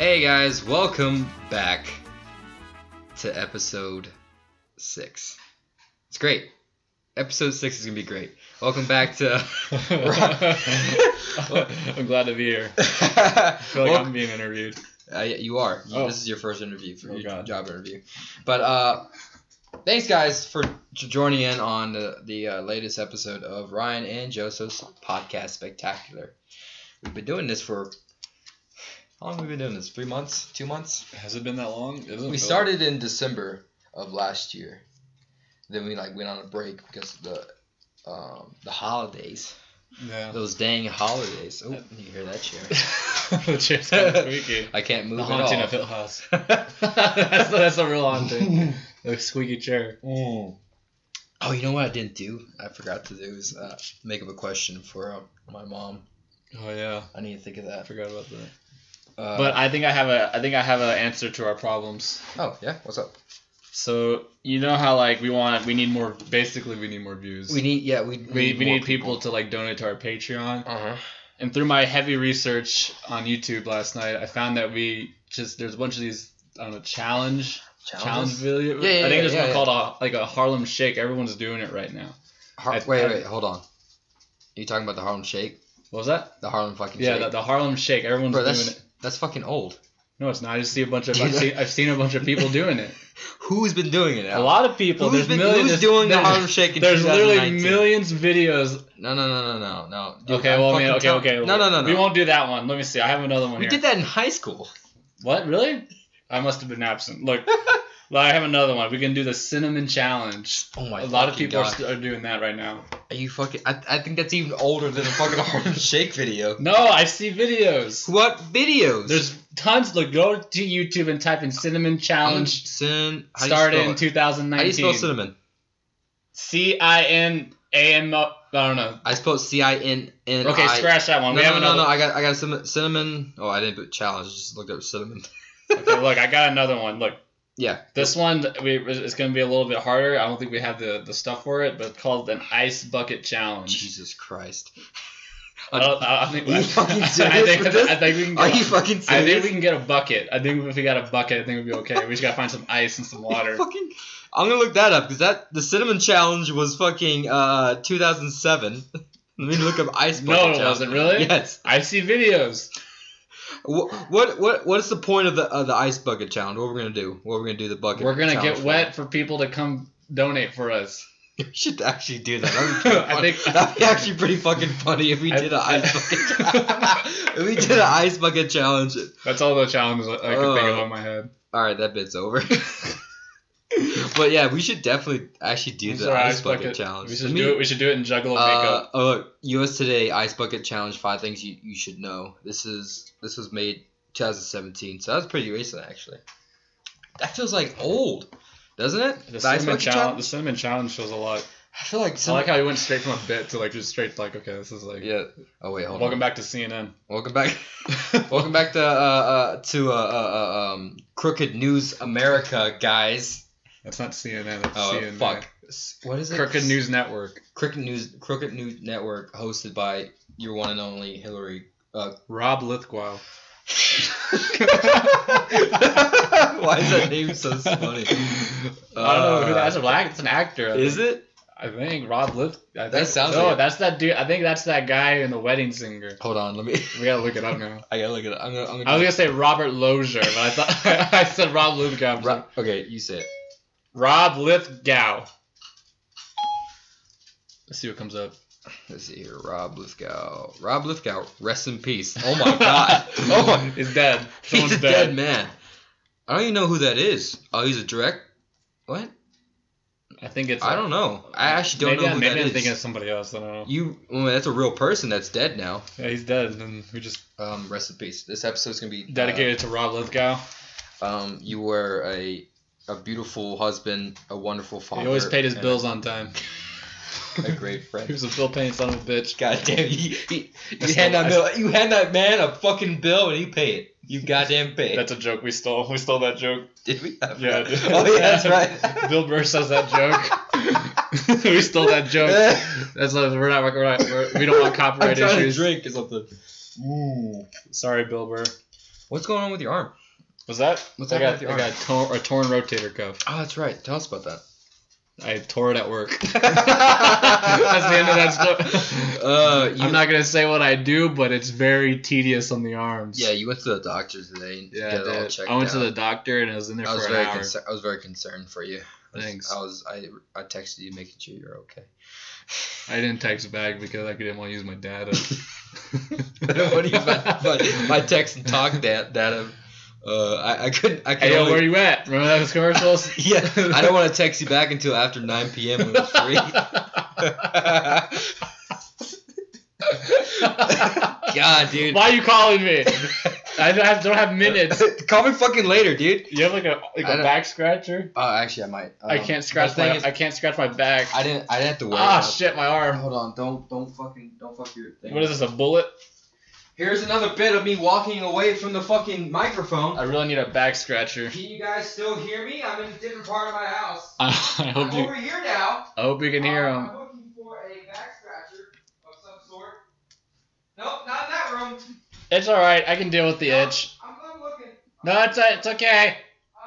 Hey guys, welcome back to episode six. It's great. Episode six is gonna be great. Welcome back to. I'm glad to be here. I feel like Welcome- I'm being interviewed. Uh, yeah, you are. You- Oh. This is your first interview for Oh, your God. job interview. But uh, thanks guys for joining in on the, the uh, latest episode of Ryan and Joseph's podcast spectacular. We've been doing this for how long have we been doing this? Three months? Two months? Has it been that long? We started in December of last year. Then we like went on a break because of the um, the holidays. Yeah. Those dang holidays. Oh, you hear that chair? the chair's kind of squeaky. I can't move The it haunting all. of Hill House. that's, that's a real haunting. The squeaky chair. Oh, you know what I didn't do? I forgot to do is uh, make up a question for uh, my mom. Oh yeah, I need to think of that. I that. forgot about that. Uh, But I think I have a I think I have an answer to our problems. oh yeah, what's up? So you know how like we want we need more basically we need more views. We need yeah we we, we need people to like donate to our Patreon. Uh huh. And through my heavy research on YouTube last night, I found that we just there's a bunch of these I don't know challenge challenge video. Yeah, yeah, I think yeah, there's yeah, one yeah. called a like a Harlem Shake. Everyone's doing it right now. Har- I- wait I- wait hold on. Are you talking about the Harlem Shake? What was that? The Harlem fucking Yeah, Shake? the, the Harlem Shake. Everyone's Bro, doing it. That's fucking old. No, it's not. I just see a bunch of I've seen, I've seen a bunch of people doing it. Who's been doing it? A lot of people. Who's there's been millions. who's doing the Harlem Shake in There's literally millions of videos. No no no no no no. Dude, okay, I'm well, I mean, okay, tell- okay. No no no no. We won't do that one. Let me see. I have another one We here. did that in high school. What? Really? I must have been absent. Look, I have another one. We can do the cinnamon challenge. Oh my a lot of people are, God. are doing that right now. Are you fucking? I, I think that's even older than the fucking Harlem Shake video. No, I see videos. What videos? There's tons. Look, go to YouTube and type in cinnamon challenge. Cin. how Started in it? How do you spell cinnamon? C I N A M. I don't know. I spelled C I N N. Okay, scratch that one. No, we have no, no, no. I got, I got cinnamon. cinnamon. Oh, I didn't put challenge. I just looked up cinnamon. okay, look, I got another one. Look, Yeah. this one we, it's going to be a little bit harder. I don't think we have the, the stuff for it, but it's called an ice bucket challenge. Jesus Christ. I, don't, I, think. Are you fucking I serious think, this? I think we can. Are Get, you fucking I think we can get a bucket. I think if we got a bucket, I think we'd be okay. We just gotta find some ice and some water. fucking. I'm gonna look that up because that the cinnamon challenge was fucking uh 2007. Let me look up ice bucket No, it challenge. wasn't really. Yes. I see videos. What what what what is the point of the the ice bucket challenge? What we're gonna do? What we're gonna do the bucket? We're gonna get wet for people to come donate for us. We should actually do that. That'd be, I think- That'd be actually pretty fucking funny if we did an ice bucket. if we did an ice bucket challenge. That's all the challenges I I can think of on my head. All right, that bit's over. but yeah, we should definitely actually do the ice bucket, challenge. We should do it. We should do it in Juggalo Uh, makeup. oh look, U.S. Today Ice Bucket Challenge: Five Things You, you Should Know. This is this was made 2017, so that's pretty recent actually. That feels like old, doesn't it? The, ice cinnamon bucket challenge. challenge. The cinnamon challenge shows a lot. I feel like I like how he went straight from a bit to like just straight like okay, this is like. yeah. Oh wait, hold on. Welcome on. back to CNN. Welcome back. Welcome back to uh, uh to uh, uh, uh um Crooked News America, guys. That's not CNN. That's Oh CNN. fuck. What is it? Crooked News Network. Crooked News Crooked News Network, hosted by your one and only Hillary. Uh, Rob Lithgow. Why is that name so funny? I don't know who that's. A black. It's an actor. I Is think. it? I think Rob Lith. I think, That sounds No, like that's that dude. I think that's that guy in the Wedding Singer. Hold on, let me. We gotta look it up now. I gotta look at it. I'm gonna. I'm I was gonna. gonna say Robert Lozier, but I thought I said Rob Lithgow. Ro- okay, you say it. Rob Lithgow. Let's see what comes up. Let's see here. Rob Lithgow. Rob Lithgow. Rest in peace. Oh my god. Oh my. He's dead. Someone's He's a dead man. I don't even know who that is. Oh, he's a direct. What? I think it's. I don't know. I actually don't maybe know I, who maybe that I'm is. thinking of somebody else. I don't know. You. Well, that's a real person that's dead now. Yeah, he's dead, and we just Um, rest in peace. This episode's gonna be uh, dedicated to Rob Lithgow. Um, you were a a beautiful husband, a wonderful father. He always paid his bills on time. A great friend. He was a bill paying son of a bitch. God damn you! You, you hand that bill, you hand that man a fucking bill and he pay it. You goddamn pay it. That's a joke we stole. We stole that joke. Did we? I Yeah. forgot. Oh yeah, that's right. Bill Burr says that joke. we stole that joke. That's not, we're not. We're not. We're, we don't want I'm trying issues. to drink or something. Ooh, Sorry, Bill Burr. What's going on with your arm? Was that? What's I got, with I your got tor- a torn rotator cuff. Oh, that's right. Tell us about that. I tore it at work. That's the end of that story. Uh, you, I'm not gonna say what I do, but it's very tedious on the arms. Yeah, you went to the doctor today. And yeah. I, get it all did. I went to the doctor and I was in there I was for very an hour. concer- I was very concerned for you. I was- Thanks. I was I I texted you making sure you're okay. I didn't text back because I didn't want to use my data. I don't want to use my, my, my text and talk that data. Uh, I, I couldn't. I could hey, yo, only, where you at? Remember those commercials? yeah, I don't want to text you back until after 9 p.m. when it's free. God, dude. Why are you calling me? I don't have, don't have minutes. Call me fucking later, dude. You have like a like I a back scratcher? Uh, actually, I might. I Um, can't scratch my is- I can't scratch my back. I didn't. I didn't have to worry. Ah shit, my arm. Hold on. Don't don't fucking don't fuck your thing. What is this? A bullet? Here's another bit of me walking away from the fucking microphone. I really need a back scratcher. Can you guys still hear me? I'm in a different part of my house. I, I hope I'm you over here now. I hope you can hear Uh, him. I'm looking for a back scratcher of some sort. Nope, not in that room. It's all right. I can deal with the No, itch. I'm, I'm looking. No, it's it's okay. Uh,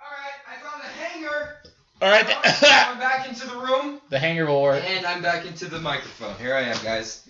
all right, I found a hanger. All right. I'm back into the room, the hanger will work. and I'm back into the microphone. Here I am, guys.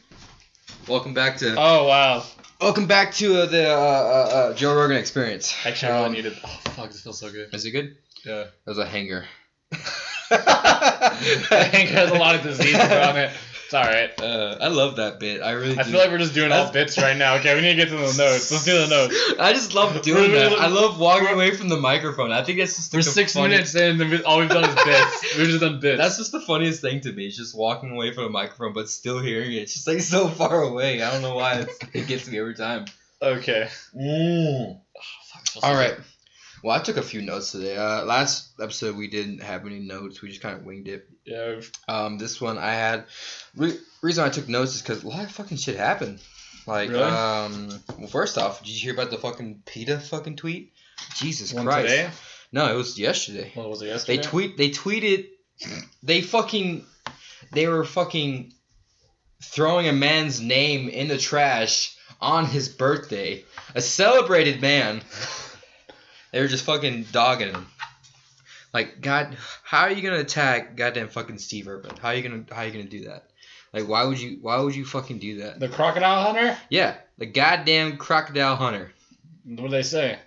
Welcome back to Oh wow. welcome back to uh, the uh, uh, uh, Joe Rogan Experience. Actually, I really Um, needed. Oh fuck, this feels so good. Is it good? Yeah. That was a hanger. the hanger has a lot of diseases on it. It's all right. Uh, I love that bit. I really. I do. feel like we're just doing all bits right now. Okay, we need to get to the notes. Let's do the notes. I just love doing that. I love walking away from the microphone. I think that's just We're six minutes in, and all we've done is bits. We've just done bits. That's just the funniest thing to me. It's just walking away from the microphone, but still hearing it. It's just like so far away. I don't know why it's, it gets me every time. okay. Mm. Fuck, feels so All good. Well, I took a few notes today. Uh, last episode we didn't have any notes. We just kind of winged it. Yeah. Um, this one I had. Re- reason I took notes is because a lot of fucking shit happened. Like, Really? um, well, first off, did you hear about the fucking PETA fucking tweet? Jesus One Christ! today. No, it was yesterday. What was it yesterday? They tweet. They tweeted. They fucking. They were fucking throwing a man's name in the trash on his birthday. A celebrated man. They were just fucking dogging him. Like God, how are you gonna attack goddamn fucking Steve Irwin? How are you gonna how are you gonna do that? Like why would you why would you fucking do that? The crocodile hunter. Yeah, the goddamn crocodile hunter. What do they say?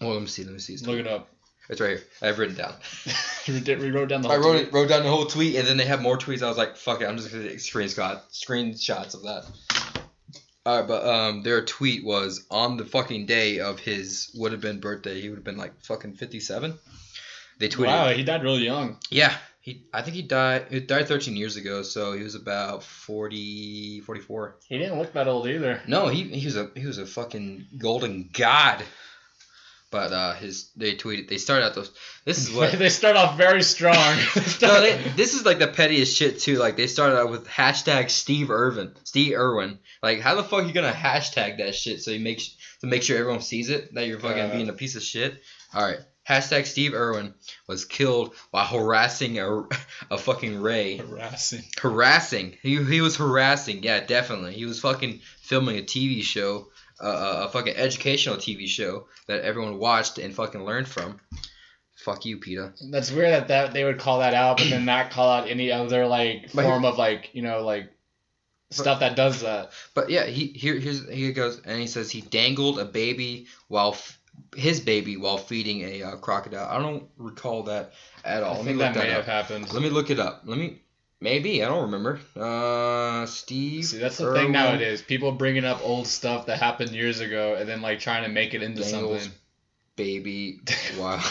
Well, let me see. Let me see. Look it up. It's right here. I have written down. we wrote down the. I whole wrote tweet. it, wrote down the whole tweet, and then they have more tweets. I was like, "Fuck it, I'm just gonna take screenshot screenshots of that." Alright, but um, their tweet was on the fucking day of his would have been birthday. He would have been like fucking fifty seven. They tweeted, Wow, he died really young. yeah, he. I think he died. He died thirteen years ago, so he was about 40, 44. He didn't look that old either. No, he he was a he was a fucking golden god. But uh, his they tweeted they started out those. This is what they start off very strong. no, they, this is like the pettiest shit too. Like they started out with hashtag Steve Irwin, Steve Irwin. Like how the fuck are you gonna hashtag that shit so you make to make sure everyone sees it that you're fucking Uh. being a piece of shit. All right, hashtag Steve Irwin was killed while harassing a, a fucking Ray. Harassing. Harassing. He he was harassing. Yeah, definitely. He was fucking filming a TV show, uh, a fucking educational TV show that everyone watched and fucking learned from. Fuck you, PETA. That's weird that, that they would call that out, but then not call out any other like form of like you know like stuff that does that. But yeah, he here here's here goes, and he says he dangled a baby while f- his baby while feeding a uh, crocodile. I don't recall that at all. I Let me look that may that have happened. Let me look it up. Let me maybe I don't remember. Uh, Steve. See, that's the Irwin thing nowadays. People bringing up old stuff that happened years ago and then like trying to make it into something. Baby while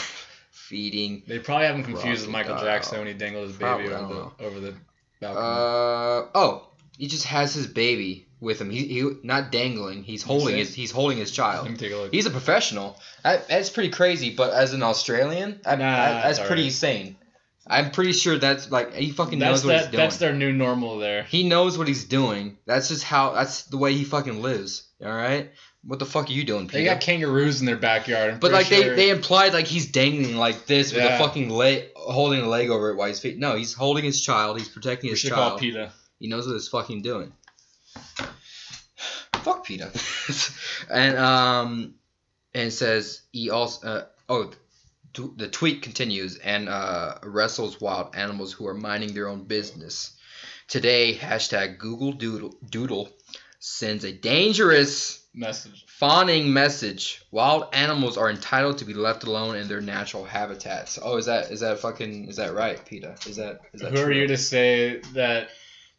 feeding. They probably have him confused with Michael. Jackson when he dangled his baby over the, over the balcony. Uh oh, he just has his baby with him. He, he not dangling. He's holding his he's holding his child. Let me take a look. He's a professional. That, that's pretty crazy. But as an Australian, I, Nah, I- that's pretty alright. sane. I'm pretty sure that's like he fucking That's knows what that. he's doing. That's their new normal there. he knows what he's doing. That's just how. That's the way he fucking lives. All right. What the fuck are you doing, PETA? They got kangaroos in their backyard. I'm but like sure- they, they implied like he's dangling like this with a fucking leg, holding a leg over it while he's feet. No, he's holding his child. He's protecting his child. PETA. He knows what he's fucking doing. fuck PETA. and um, and says he also uh, oh. T- The tweet continues and uh, wrestles wild animals who are minding their own business. Today, hashtag Google Doodle, Doodle sends a dangerous Message. fawning message. Wild animals are entitled to be left alone in their natural habitats. Oh, is that is that fucking is that right, PETA? Is that is that Who are you to say that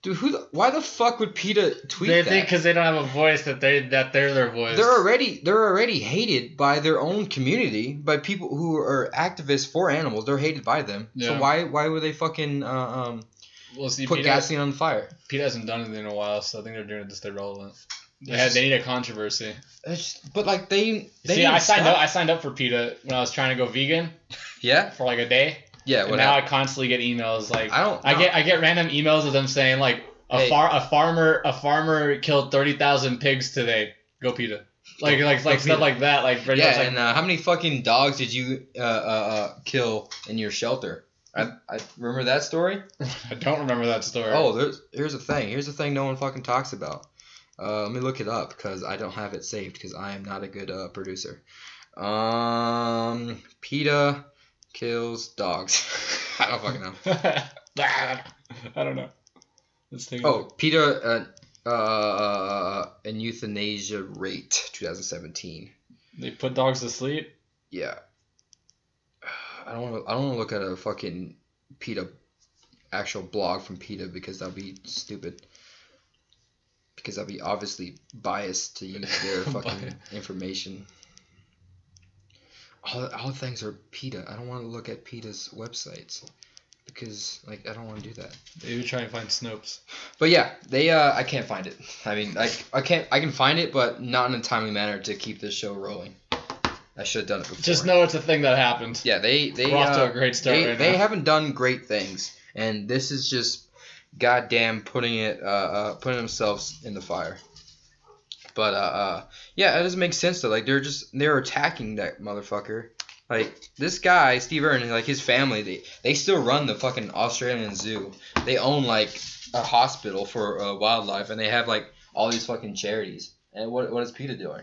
Dude, who? The, why the fuck would PETA tweet they that? think because they don't have a voice that they that they're their voice? they're already they're already hated by their own community by people who are activists for animals. They're hated by them. Yeah. So why why would they fucking uh, um well, see, put PETA, gasoline on the fire? PETA hasn't done anything in a while, so I think they're doing it to stay relevant. They, had, they need a controversy. But like they they see, I signed stop- up. I signed up for PETA when I was trying to go vegan Yeah, for like a day, yeah. now happened? I constantly get emails like I don't. I no. get I get random emails of them saying like a Hey. far a farmer a farmer killed thirty thousand pigs today. Go PETA. Like Go- like go like stuff like that. Like Yeah, much like and uh, how many fucking dogs did you uh, uh, uh, kill in your shelter? I, I remember that story. I don't remember that story. Oh, there's here's the thing. Here's the thing no one fucking talks about. Uh, let me look it up because I don't have it saved because I am not a good uh, producer. Um, PETA kills dogs. I don't fucking know. I don't know. Let's take Oh, look. PETA uh, uh, and euthanasia rate 2017. They put dogs to sleep. Yeah. I don't want to. I don't want to look at a fucking PETA actual blog from PETA because that'll be stupid. Because I'll be obviously biased to use their fucking information. All, all things are PETA. I don't want to look at PETA's websites because like I don't want to do that. Maybe try and find Snopes. But yeah, they uh I can't find it. I mean, like I can't I can find it, but not in a timely manner to keep this show rolling. I should have done it before. Just know it's a thing that happened. Yeah, they they We're off to uh, a great start they, right they haven't done great things, and this is just goddamn putting it uh, uh putting themselves in the fire. But uh, uh yeah, it doesn't make sense though. Like they're just they're attacking that motherfucker. Like this guy, Steve Irwin, like his family, they they still run the fucking Australian zoo. They own like a hospital for uh, wildlife, and they have like all these fucking charities. And what what is PETA doing?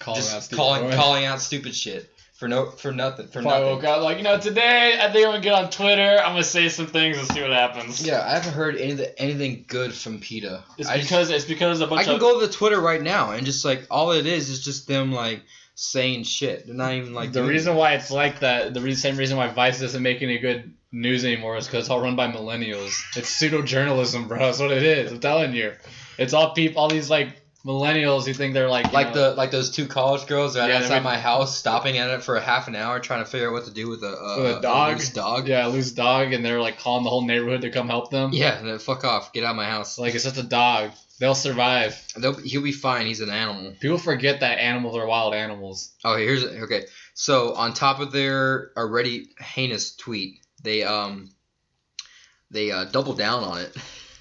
Calling just Steve calling Irwin. calling out stupid shit for no for nothing for Probably oh nothing. woke up like, you know, today I think I'm gonna get on Twitter. I'm gonna say some things and see what happens. Yeah, I haven't heard anything anything good from PETA. It's I just- because it's because a bunch I can of go to the Twitter right now and just like all it is is just them like saying shit. They're not even like the reason why it's like that. The re- same reason why Vice doesn't make any good news anymore is because it's all run by millennials. It's pseudo journalism, bro. That's what it is. I'm telling you. It's all people, all these like millennials who think they're like like know, the like those two college girls that Yeah, outside my house stopping at it for a half an hour trying to figure out what to do with a, uh, With a dog? loose dog. yeah loose dog, and they're like calling the whole neighborhood to come help them. Yeah, then fuck off, get out of my house. Like it's just a dog. They'll survive. They'll, he'll be fine. He's an animal. People forget that animals are wild animals. Oh, here's okay. So on top of their already heinous tweet, they um they uh, double down on it.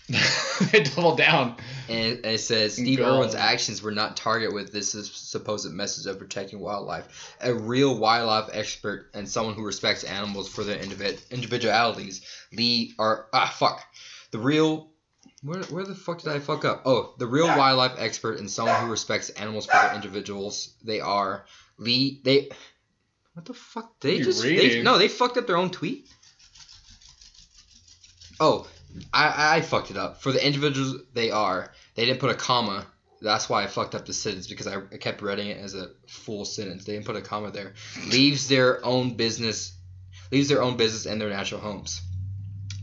they double down. And it says Steve. Irwin's actions were not targeted with this supposed message of protecting wildlife. A real wildlife expert and someone who respects animals for their individ- individualities. Lee or ah fuck, the real. Where, where the fuck did I fuck up? Oh, the real wildlife expert and someone who respects animals for their individuals. They are Lee. They. What the fuck? They just they, no. They fucked up their own tweet. Oh, I, I fucked it up. For the individuals they are, they didn't put a comma. That's why I fucked up the sentence because I kept reading it as a full sentence. They didn't put a comma there. Leaves their own business, leaves their own business and their natural homes.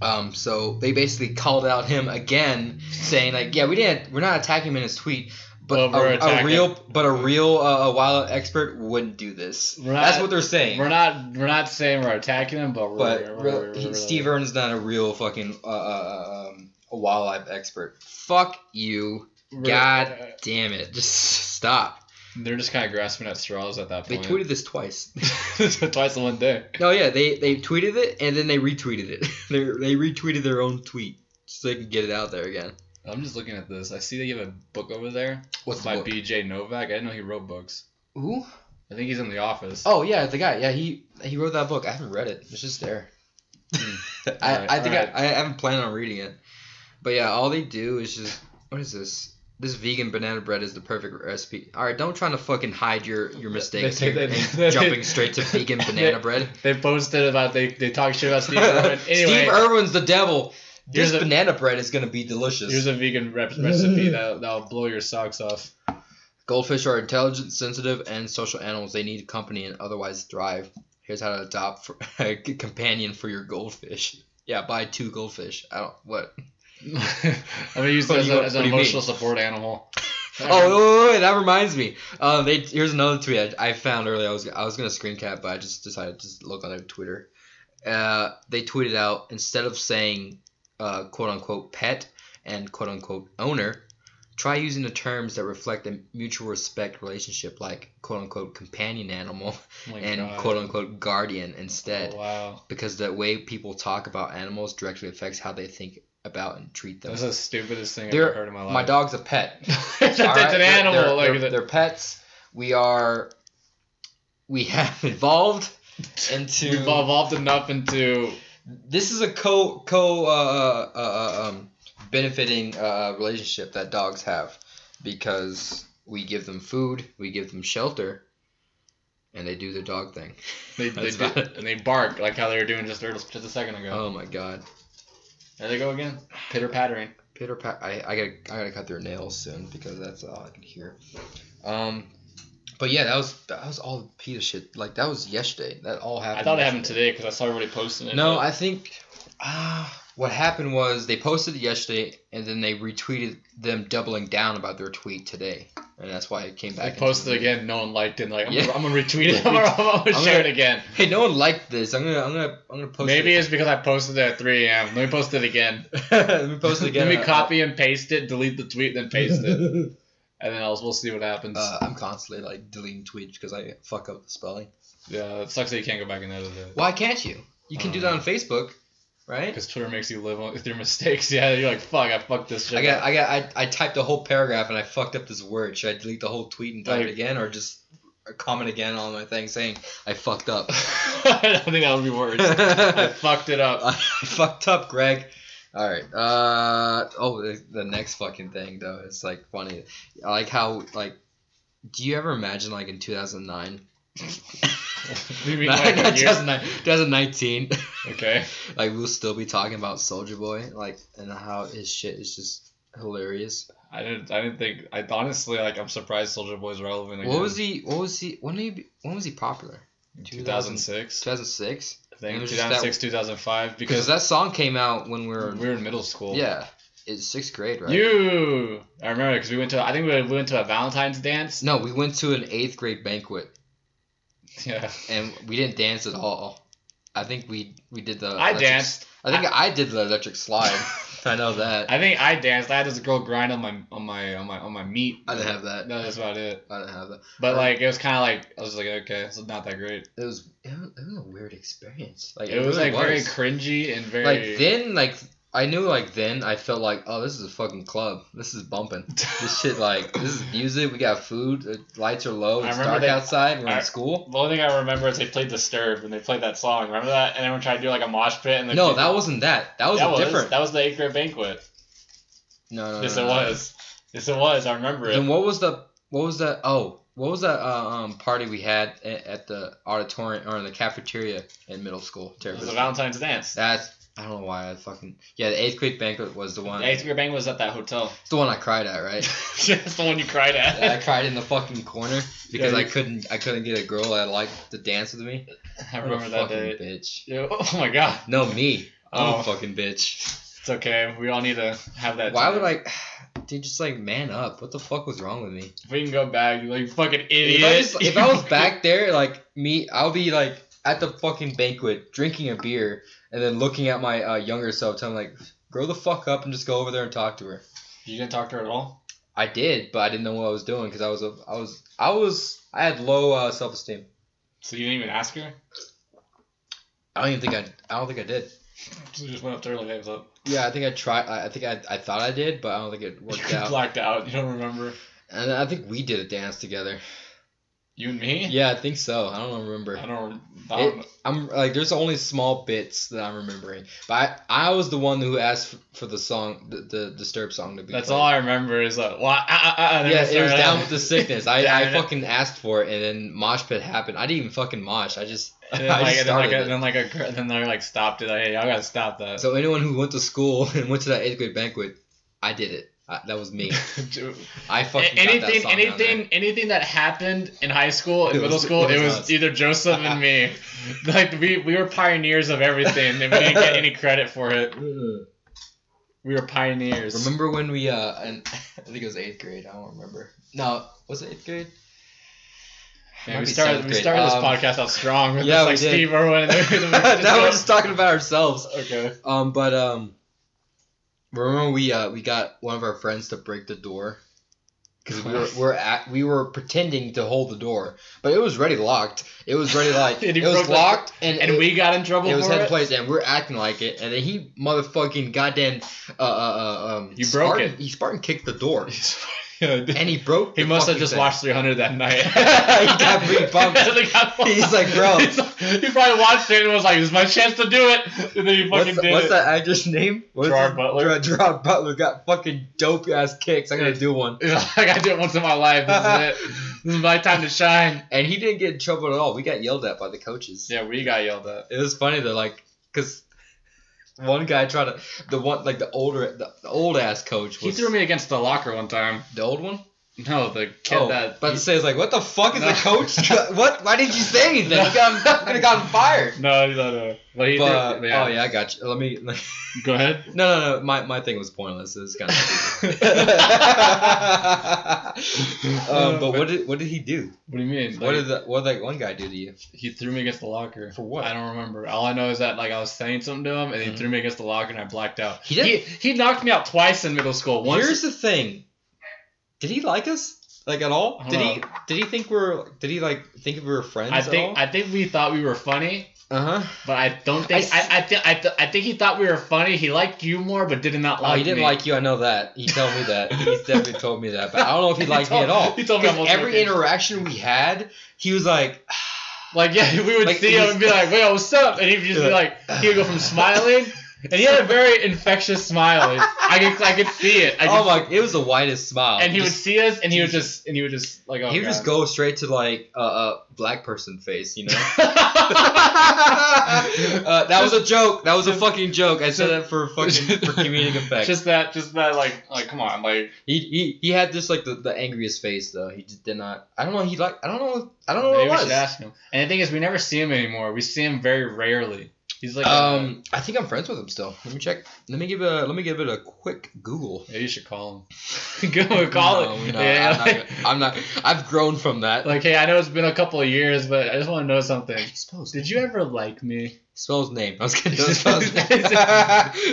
Um, so they basically called out him again, saying like, yeah, we didn't, we're not attacking him in his tweet, but a, a real, but a real uh, a wild expert wouldn't do this. We're That's what they're saying. We're not we're not saying we're attacking them, but we're, But we're, we're- he, Steve Irwin's not a real fucking uh, uh, um, a wildlife expert. Fuck you. God damn it. Just stop. They're just kind of grasping at straws at that point. They tweeted this twice. twice in one day. no, yeah, they, they tweeted it and then they retweeted it. they, they retweeted their own tweet so they can get it out there again. I'm just looking at this. I see that you have a book over there What's the by book? B.J. Novak. I didn't know he wrote books. Who? I think he's in the office. Oh yeah, the guy. Yeah, he he wrote that book. I haven't read it. It's just there. Hmm. I, I think alright. I, I haven't planned on reading it. But yeah, all they do is just what is this? this vegan banana bread is the perfect recipe. All right, don't try to fucking hide your your mistakes They- they- they- jumping straight to vegan banana bread. They posted about they they talk shit about Steve Irwin. Anyway, Steve Irwin's the devil. This a- banana bread is gonna be delicious. here's a vegan rep- recipe that that'll blow your socks off. Goldfish are intelligent, sensitive, and social animals. They need company and otherwise thrive. Here's how to adopt for, a companion for your goldfish. Yeah, buy two goldfish. I don't what. I'm gonna use What it as, a, as an emotional support animal. Oh, wait, wait, wait, that reminds me. Um, they here's another tweet I, I found earlier. I was I was gonna screen cap, but I just decided to just look on their Twitter. Uh, they tweeted out instead of saying uh, quote unquote pet and quote unquote owner, try using the terms that reflect a mutual respect relationship, like quote unquote companion animal Oh and God. quote unquote guardian instead, Oh, wow. because the way people talk about animals directly affects how they think about and treat them. That's the stupidest thing I've ever heard in my life. My dog's a pet. All right? an They're- animal. They're, like they're, they're pets. We are. We have evolved into. We've evolved enough into This is a co co uh, uh, uh, um, benefiting uh, relationship that dogs have, because we give them food, we give them shelter, and they do the dog thing. they, they do, and they bark like how they were doing just just a second ago. Oh my god. There they go again, pitter pattering. Pitter Pat. I, I gotta I gotta cut their nails soon because that's all I can hear. Um, but yeah, that was that was all of shit. Like that was yesterday. That all happened. I thought it happened today because I saw everybody posting it. No, but- I think uh, what happened was they posted it yesterday and then they retweeted them doubling down about their tweet today, and that's why it came back. I posted the- again. No one liked it. Like I'm, Yeah. gonna, I'm gonna retweet it. I'm gonna, I'm gonna share gonna- it again. Hey, no one liked this. I'm gonna I'm gonna I'm gonna post. Maybe it. it's because I posted it at 3 a.m. Let me post it again. Let me post it again. Let me copy and paste it, delete the tweet, then paste it, and then I'll, we'll see what happens. Uh, I'm constantly like deleting tweets because I fuck up the spelling. yeah, it sucks that you can't go back and edit it. Why can't you? You can do that on Facebook, right? Because Twitter makes you live on, with your mistakes. Yeah, you're like, fuck, I fucked this shit. I got up. I got I, I typed a whole paragraph and I fucked up this word. Should I delete the whole tweet and type Like- it again, or just comment again on my thing saying I fucked up? I don't think that would be worse. I I fucked it up. I fucked up, Greg. All right. Uh oh, the, the next fucking thing though. It's like funny. I like how like. Do you ever imagine like in two thousand nine? you mean not, like not 2019. Okay. like we'll still be talking about Soulja Boy, like and how his shit is just hilarious. I didn't. I didn't think. I honestly like. I'm surprised Soulja Boy's relevant again. What was he? What was he? When did he? When was he popular? 2006. 2006. I think It was 2006, 2005. Because Because that song came out when we were. we were in middle school. Yeah, it's sixth grade, right? You. I remember because we went to. I think we we went to a Valentine's dance. No, we went to an eighth grade banquet Yeah. and we didn't dance at all. I think we we did the. I electric- danced. I think I, did the electric slide. I know that. I think I danced. I had this girl grind on my on my on my on my meat. I didn't have that. No, that's about it. I didn't have that. But like it was kind of like I was like okay, it's not that great. It was it was, it was a weird experience. Like It, was really like very cringy and very like then like I knew like then I felt like oh this is a fucking club. This is bumping. This shit like this is music. We got food. The lights are low. It's dark they- outside. We're I- in school. The only thing I remember is they played Disturbed and they played that song. Remember that? And everyone tried to do like a mosh pit. And the No, people- that wasn't that. That was that was different. that was the eighth grade banquet. no, no, yes, no, it no. was. Yes, it was. I remember it. And what was the what was that? Oh, what was that uh, um party we had at, at the auditorium or in the cafeteria in middle school? It was a Valentine's dance. That's I don't know why I fucking yeah. The eighth grade banquet was the one. The eighth grade banquet was at that hotel. It's the one I cried at, right? That's the one you cried at. I cried in the fucking corner because Yeah, I couldn't I couldn't get a girl that liked to dance with me. I remember that fucking day. bitch. Yeah, Oh my god. No, me. I'm Oh. a fucking bitch. It's okay. We all need to have that. Why time. would I? Dude, just like man up. What the fuck was wrong with me? If we can go back, you like fucking idiot. If I, just, if I was back there, like me, I'll be like at the fucking banquet drinking a beer and then looking at my uh, younger self, telling like, grow the fuck up and just go over there and talk to her. You didn't talk to her at all. I did, but I didn't know what I was doing because I was a, I was I was I had low uh, self esteem. So you didn't even ask her. I don't even think I I don't think I did. So you just went up to her like, "Hey, what's up?" Yeah, I think I tried. I, I think I, I thought I did, but I don't think it worked You out. blacked out. You don't remember. And I think we did a dance together. You and me? Yeah, I think so. I don't remember. I don't. I don't It, I'm like, there's only small bits that I'm remembering, but I, I was the one who asked for the song, the, the Disturbed song to be. that's played. all I remember is like, well, ah, ah, ah, then Yeah, it was started down out. with the sickness. I, I fucking asked for it, and then mosh pit happened. I didn't even fucking mosh. I just, And I then, like, and then, like, a, then like a, then they like stopped it. Like, hey, y'all gotta stop that. So anyone who went to school and went to that eighth grade banquet, I did it. I, that was me. I fucking got that anything, anything, anything that happened in high school, in It middle was- school, it it was was either Joseph and me. Like we, we were pioneers of everything, and we didn't get any credit for it. We were pioneers. Remember when we uh and I think it was eighth grade. I don't remember. No, was it eighth grade? We started. We started this Um, podcast out strong. With yeah, this, we like did. Steve Irwin. And then we just now we're just talking about ourselves. okay. Um, but um, remember we uh we got one of our friends to break the door because we were we're at we were pretending to hold the door, but it was already locked. It was already like it was broke the- locked, and And it, we got in trouble it was head place, and we're acting like it, and then he motherfucking goddamn uh uh, uh um You broke Spartan, it. He Spartan kicked the door, and he broke. he must have just thing. watched 300 that night. He got pretty pumped. He got pumped. He's like, bro. He's like- he probably watched it and was like, "This is my chance to do it," and then he fucking the- did what's it. that actor's name? What is Gerard? Butler. Gerard, Butler got fucking dope ass kicks. I gotta do one. Like, I do it once in my life. This is it. This is my time to shine. And he didn't get in trouble at all. We got yelled at by the coaches. Yeah, we got yelled at. It was funny though, like, cause one guy tried to the one like the older the, the old ass coach He threw me against the locker one time. the old one. No, the kid oh, that. but to say it's like, what the fuck is No. the coach? what? Why didn't you say anything? You got could have gotten fired. no, no, no. But he But, threw, oh yeah, I got you. Let me. Go ahead. No, no, no. My, my thing was pointless. It was kind of. um, but what did what did he do? What do you mean? What Like, did the, what did that one guy do to you? he threw me against the locker. For what? I don't remember. All I know is that like I was saying something to him, and he Mhm. threw me against the locker, and I blacked out. He He didn't- he, knocked me out twice in middle school. Once Here's the thing. Did he like us? Like at all? I Did he did he think we're did he like think we were friends I at think I think we thought we were funny. Uh huh. but I don't think I, think I, th- I think he thought we were funny. He liked you more, but did not Oh, like he didn't me. like you. I know that. He told me that. He's definitely told me that. But I don't know if he He liked me at all. he told me every interaction we had, he was like, Like yeah, we would Like, see him and be like, "Wait, what's up?" And he'd just be like, he would go from smiling, and he had a very infectious smile. I could I could see it. I could, oh my! It was the widest smile. And he would see us, and he would just and he would just like, oh, he would just go straight to like a uh, uh, black person face, you know. uh, that was a joke. That was a fucking joke. I said that for fucking for comedic effect. Just that, just that, like, like, come on, like, he, he he had this like the, the angriest face though. He just did not. I don't know. He like I don't know. I don't know what maybe it we was. should ask him. And the thing is, we never see him anymore. We see him very rarely. He's like, Um, I think I'm friends with him still. Let me check. Let me give it. A, let me give it a quick Google. yeah, you should call him. Go call No, it. no, yeah, I'm, not, like, gonna- I'm not. I've grown from that. like, hey, I know it's been a couple of years, but I just want to know something. spells. Did you ever like me? spell his name? I was gonna spell his name.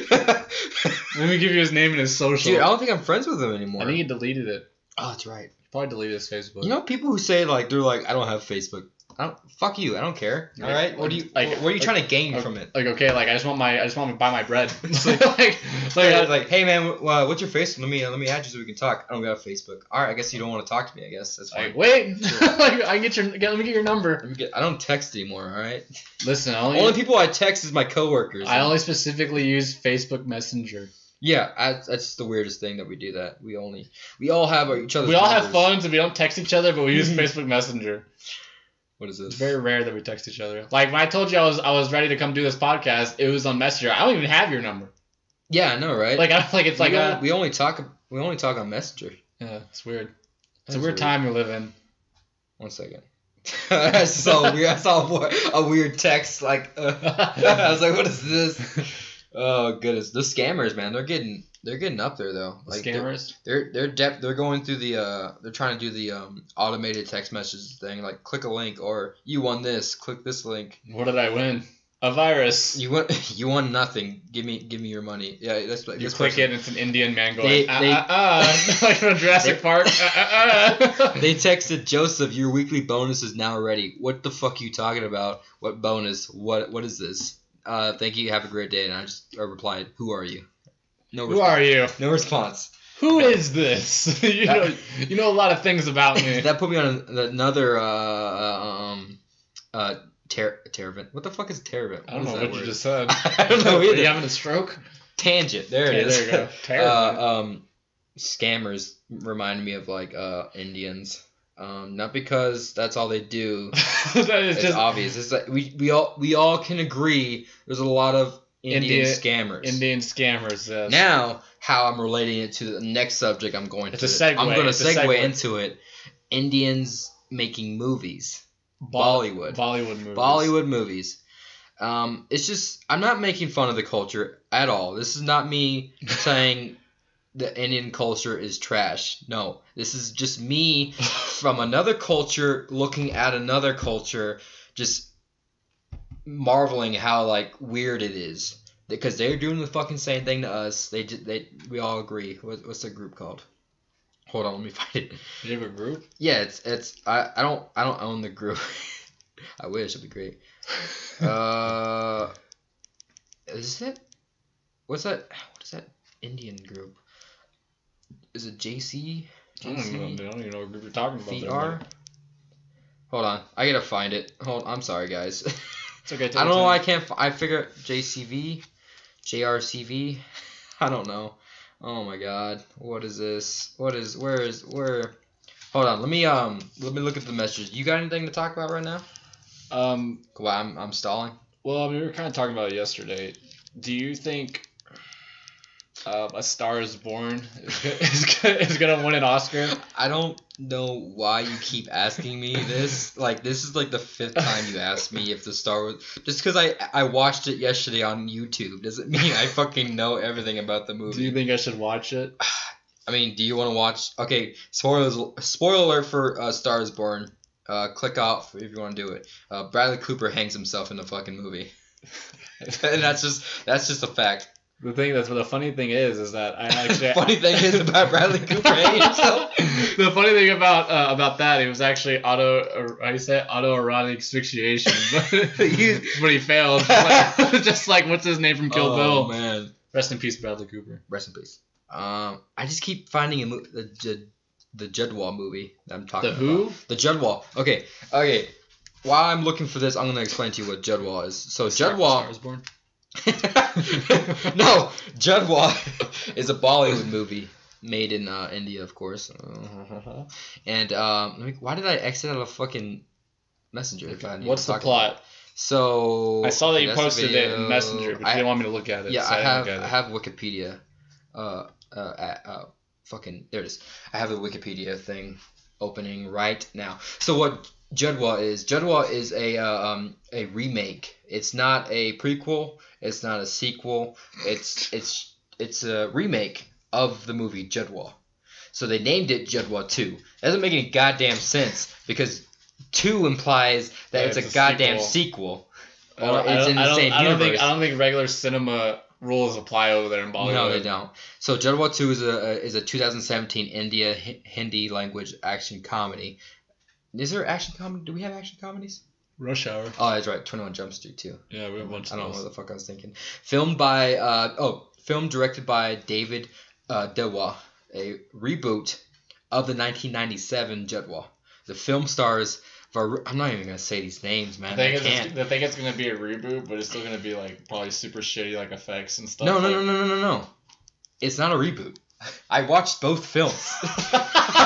Let me give you his name and his social. Dude, I don't think I'm friends with him anymore. I think he deleted it. oh, that's right. He probably deleted his Facebook. You know people who say like they're like I don't have Facebook. I don't. Fuck you. I don't care. All right. What do you? like- what are you like- trying to gain like- from it? like, okay, like I just want my, I just want to buy my bread. It's like, like- like, Like, hey man, uh, what's your Facebook? Let me uh, let me add you so we can talk. I don't got a Facebook. All right, I guess you don't want to talk to me. I guess that's fine. like, wait, like, I can get your, get, let me get your number. Let me get, I don't text anymore. All right. Listen, only, Only people I text is my coworkers. I only specifically use Facebook Messenger. Yeah, I, that's the weirdest thing that we do that. We only we all have each other's. We all have numbers. phones and we don't text each other, but we use Facebook Messenger. What is this? It's very rare that we text each other. Like when I told you I was I was ready to come do this podcast, it was on Messenger. I don't even have your number. yeah, I know, right? Like I like it's like we, uh, only, we only talk we only talk on Messenger. yeah, it's weird. It's a weird weird. time we live in. One second. I saw weird. I saw a weird- a weird text. Like uh, I was like, "What is this?" Oh goodness, the scammers, man, they're getting they're getting up there though. Like they're- Scammers. They're they're def- they're going through the uh they're trying to do the um automated text message thing like click a link or you won this click this link What did I win? A virus. you won you won nothing give me give me your money yeah that's what You this click person- it, and it's an Indian man going, They- ah, they- ah, ah, like from Jurassic They- Park. Ah, ah, ah. They texted Joseph, "Your weekly bonus is now ready." What the fuck are you talking about? What bonus? What what is this? Uh, thank you. Have a great day. And I just uh, replied, "Who are you?" No Who response. are you? No response. Who is this? you know, you know a lot of things about me. that put me on another uh, um uh ter- Teravent. What the fuck is Teravent? I don't know is what that you word? just said. I don't know Are either. you having a stroke? Tangent. There it Okay, is. there you go. Teravent. uh, um, scammers remind me of like uh Indians. Um, not because that's all they do. that is It's just obvious. It's like we, we all we all can agree. There's a lot of Indian India- scammers. Indian scammers. Yes. Now, how I'm relating it to the next subject I'm going It's to. a segue, I'm going to segue segue. into it. Indians making movies. Bol- Bollywood. Bollywood movies. Bollywood movies. Um, it's just I'm not making fun of the culture at all. This is not me saying the Indian culture is trash. No, this is just me from another culture looking at another culture, just marveling how like weird it is because they're doing the fucking same thing to us. They ju- they we all agree. What, what's the group called? Hold on, let me find it. You have a group? Yeah, it's it's I, I don't I don't own the group. I wish it'd be great. Uh, is it? What's that? What is that Indian group? Is it JC? I don't, know, I don't even know what group you're talking about. there, VR? Hold on, I gotta find it. Hold, I'm sorry, guys. But It's okay. I don't know. why I can't. f- I figure JCV, JRCV. I don't know. Oh my God, what is this? What is? Where is? Where? Hold on. Let me um. Let me look at the messages. You got anything to talk about right now? Um. Well, I'm I'm stalling. Well, I mean, we were kind of talking about it yesterday. Do you think uh, A Star Is Born is, is gonna win an Oscar? I don't know why you keep asking me this. Like this is like the fifth time you asked me if the Star Wars. Just because I I watched it yesterday on YouTube doesn't mean I fucking know everything about the movie. Do you think I should watch it? I mean, do you want to watch? Okay, spoilers. Spoiler alert for uh, Star is Born. Uh, click off if you want to do it. Uh, Bradley Cooper hangs himself in the fucking movie, and that's just that's just a fact. The thing that's the funny thing is, is that I actually Funny thing is about Bradley Cooper himself. the funny thing about uh, about that, it was actually auto. Uh, you say autoerotic asphyxiation, but, but he failed. Like- just like what's his name from Kill Bill? oh, Bill. man, Rest in peace, Bradley Cooper. rest in peace. Um, I just keep finding a mo- the the Judwall movie that I'm talking The about. who? The Judwall. Okay, okay. While I'm looking for this, I'm gonna explain to you what Judwall is. So. Star is Born. no, Judwall is a Bollywood movie made in uh, India, of course. And um, me, why did I exit out of fucking Messenger? if I What's the plot? about? So I saw that you posted it in. Messenger, but you didn't want me to look at it. yeah, so I didn't have I have Wikipedia. Uh, uh, at, uh, fucking there it is. I have the Wikipedia thing opening right now. So what Judwall is? Judwall is a uh, um a remake. It's not a prequel. It's not a sequel. It's it's it's a remake of the movie Judwall. So they named it Judwall Two. That doesn't make any goddamn sense because two implies that That it's, it's a a goddamn sequel. sequel. I Or don't, it's in the I don't, same I don't think universe. I don't think regular cinema rules apply over there in Bollywood. No, they don't. So Jadwal 2 is a is a 2017 India Hi- Hindi language action comedy. Is there action comedy? Do we have action comedies? Rush Hour. Oh, that's right. 21 Jump Street too. Yeah, we have a bunch I don't know what the fuck I was thinking. Filmed by uh oh, film directed by David uh, Dewa, a reboot of the 1997 Jadwal. The film stars. Var- I'm not even gonna say these names, man. I, think, can't. I think it's gonna be a reboot, but it's still gonna be like probably super shitty like effects and stuff. No, no, like- no, no, no, no, no. It's not a reboot. I watched both films.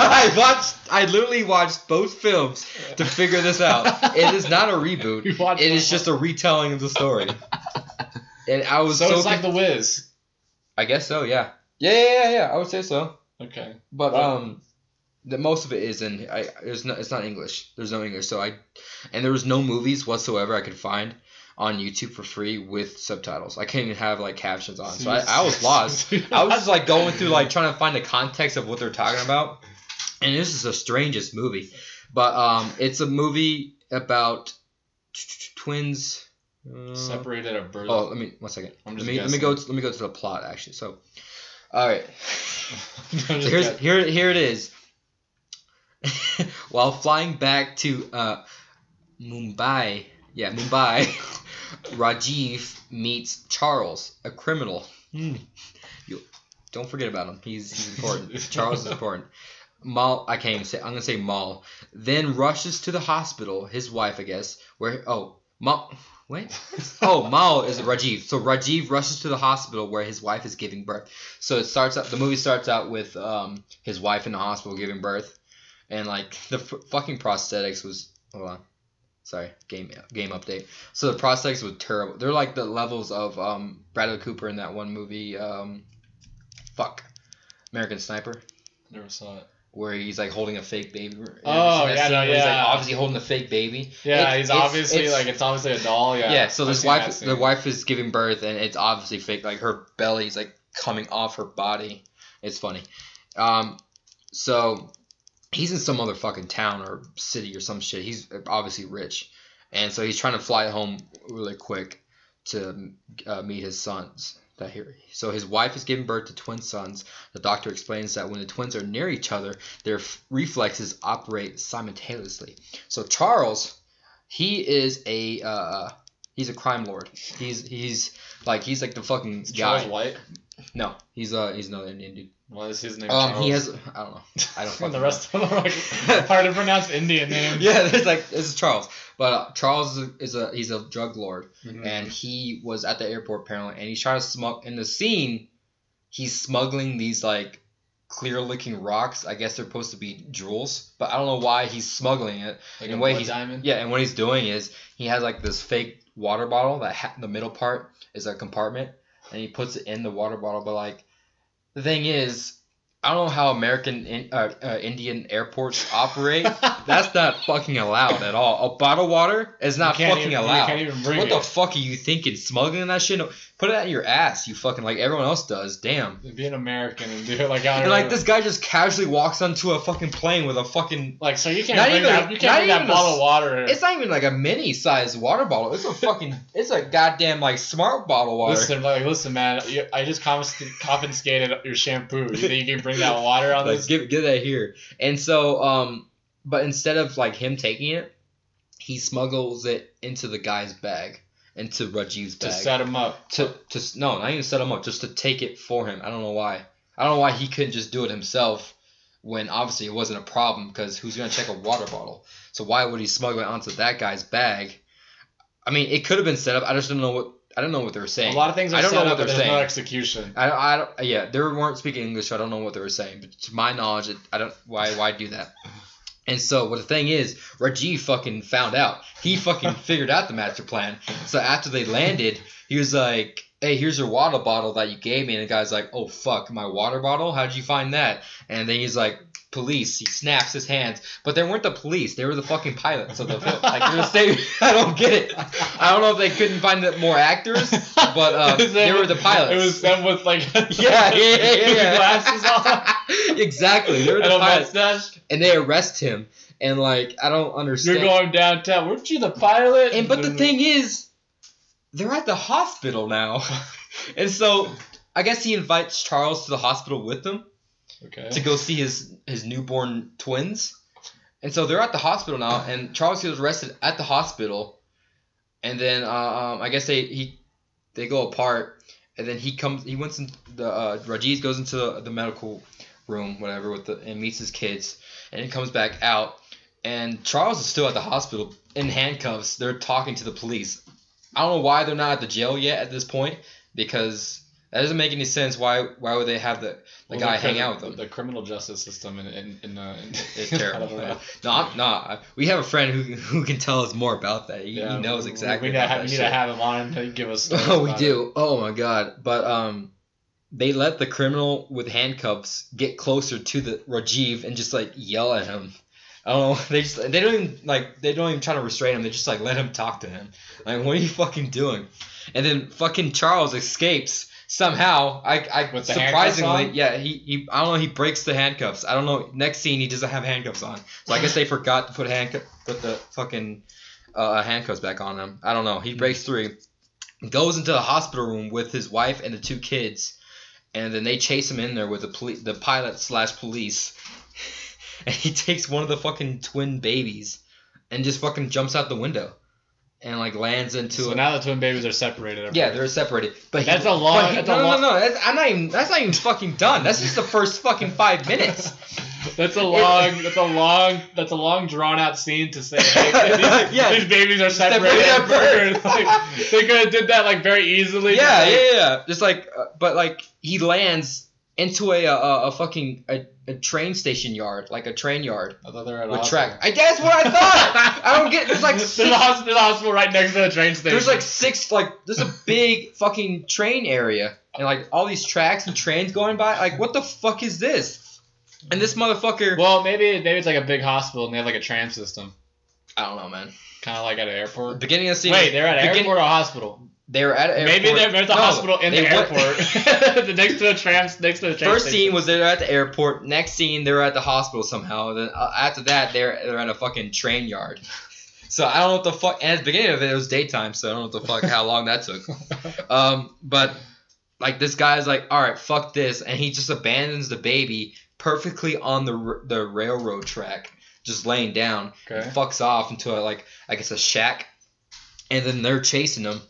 I watched. I literally watched both films to figure this out. It is not a reboot. You watched It just a retelling of the story. And I was So so. it's like The Wiz. I guess so. Yeah. Yeah, yeah, yeah, yeah. I would say so. Okay. But What- um, the most of it is in. I there's no. It's not English. There's no English. So I, and there was no movies whatsoever I could find on YouTube for free with subtitles. I couldn't even have like captions on. So I, I was lost. I was just like going through like trying to find the context of what they're talking about, and this is the strangest movie. But um, it's a movie about twins. uh, separated at birth. Oh, let me one second. I'm Let just me let me go. To, let me go to the plot actually. So, all right. So here's guessing. here here it is. While flying back to uh, Mumbai, yeah Mumbai, Rajiv meets Charles, a criminal. Hmm. You- don't forget about him. He's, he's important. Charles is important. Mal, I can't even say. I'm gonna say Mal. Then rushes to the hospital. His wife, I guess. Where? Oh, Mal. Wait. Oh, Mal is Rajiv. So Rajiv rushes to the hospital where his wife is giving birth. So it starts out. The movie starts out with um his wife in the hospital giving birth, and like the f- fucking prosthetics was. Hold on. Sorry, game game update. So the prosthetics were terrible. They're like the levels of um Bradley Cooper in that one movie. Um, fuck, American Sniper Never saw it. Where he's like holding a fake baby. You Oh, ever seen that yeah, no, where He's like yeah. obviously holding a fake baby. Yeah, It- he's it's- obviously it's- like it's obviously a doll. Yeah. Yeah, so I've this wife, the wife is giving birth, and it's obviously fake. Like her belly's like coming off her body. It's funny. Um, so he's in some other fucking town or city or some shit. He's obviously rich, and so he's trying to fly home really quick to uh, meet his sons. That here, so his wife is giving birth to twin sons. The doctor explains that when the twins are near each other, their f- reflexes operate simultaneously. So Charles, he is a uh, he's a crime lord. He's he's like he's like the fucking guy. Charles White. No, he's uh he's another Indian dude. What is his name? Um, Charles? he has I don't know. I don't and the rest of them are like hard to pronounce Indian names. yeah, there's like this is Charles, but uh, Charles is a, is a he's a drug lord, Mhm. and he was at the airport apparently, and he's trying to smuggle in the scene. He's smuggling these like clear looking rocks. I guess they're supposed to be jewels, but I don't know why he's smuggling it. like in a a way he's- diamond. Yeah, and what he's doing is he has like this fake water bottle that ha- the middle part is a compartment, and he puts it in the water bottle. But like, the thing is, I don't know how American in, uh, uh, Indian airports operate. That's not fucking allowed at all. A bottle of water is not fucking even- allowed. can't even bring what the fuck are you thinking? Smuggling that shit? No, Put it out your ass, you fucking like everyone else does. Damn. Be an American and do it like out And like this guy just casually walks onto a fucking plane with a fucking Like so you can't Not bring even- that. You not can't bring that even a bottle s- of water. in. It's not even like a mini sized water bottle. It's a fucking. it's a goddamn like smart bottle of water. Listen, like, listen, man. I just confiscated your shampoo. You think you can bring that water on like this? give give that here. And so um, but instead of like him taking it, he smuggles it into the guy's bag, into Rajiv's bag. to set him up. to to no, not even set him up, just to take it for him. I don't know why. I don't know why he couldn't just do it himself when obviously it wasn't a problem because who's gonna check a water bottle? So why would he smuggle it onto that guy's bag? I mean, it could have been set up. I just don't know what I don't know what they were saying. A lot of things are I don't set know up, what but they're there's no saying. execution. I, I don't, yeah, they weren't speaking English, so I don't know what they were saying. But to my knowledge, it, I don't why why do that. And so, what the thing is, Rajiv fucking found out. He fucking figured out the master plan. So after they landed, he was like, "Hey, here's your water bottle that you gave me." And the guy's like, "Oh fuck, my water bottle? How'd you find that?" And then he's like, "Police." He snaps his hands, but they weren't the police. They were the fucking pilots. So the like they're the same. I don't get it. I don't know if they couldn't find the more actors, but uh, they were the pilots. It was them with like yeah, yeah, yeah, yeah, glasses on exactly. They're the a pilots, mustache. and they arrest him, and like I don't understand. You're going downtown. Weren't you the pilot? and but the thing is, they're at the hospital now, and so I guess he invites Charles to the hospital with them okay. to go see his his newborn twins, and so they're at the hospital now, and Charles gets arrested at the hospital, and then uh, um, I guess they he they go apart, and then he comes he went in the uh, Rajiv goes into the, the medical room whatever with the and meets his kids, and he comes back out, and Charles is still at the hospital in handcuffs. They're talking to the police. I don't know why they're not at the jail yet at this point because that doesn't make any sense. Why why would they have the the Well, guy the hang out with them? The criminal justice system in in, in, uh, in It's terrible. no, I'm not. We have a friend who, who can tell us more about that. He, Yeah, he knows exactly We, need, to have, we need to have him on to give us. Oh, we do. Oh my god. But um, they let the criminal with handcuffs get closer to the Rajiv and just like yell at him. I don't know. They just they don't even like they don't even try to restrain him. They just like let him talk to him. Like what are you fucking doing? And then fucking Charles escapes somehow. I I With the surprisingly yeah he, he I don't know he breaks the handcuffs. I don't know. Next scene he doesn't have handcuffs on. So I guess they forgot to put handcuff put the fucking uh, handcuffs back on him. I don't know. He breaks through goes into the hospital room with his wife and the two kids, and then they chase him in there with the poli- the pilot slash police, and he takes one of the fucking twin babies, and just fucking jumps out the window. And like lands into So now the twin babies are separated. yeah they're separated. But he- That's a long- he- that's no, a no, long- no no that's, I'm not even that's not even fucking done. That's just the first fucking five minutes. That's a long. That's a long. That's a long drawn out scene to say. Hey, these, Yeah. these babies are separated. At birth. Like, they could have did that like very easily. yeah, yeah, yeah. Just like, uh, but like he lands into a a, a fucking a, a train station yard, like a train yard I thought they were at with hospital. track. I that's what I thought. I don't get. There's like there's six, a hospital, there's a hospital right next to the train station. there's like six like there's a big fucking train area and like all these tracks and trains going by. Like what the fuck is this? And this motherfucker. Well, maybe maybe it's like a big hospital and they have like a tram system, I don't know, man. kind of like at an airport. Beginning of the scene. Wait, they're at an airport or a hospital? They were at an Maybe they're, at the No, hospital in the went- airport, next to the tram, next to the train First station. scene was they're at the airport. Next scene they're at the hospital somehow. Then uh, after that they're they're at a fucking train yard. So I don't know what the fuck. And at the beginning of it, it was daytime, so I don't know what the fuck how long that took. Um, but like this guy's like, all right, fuck this, and he just abandons the baby perfectly on the r- the railroad track, just laying down. Okay. And fucks off into a like I guess a shack, and then they're chasing him.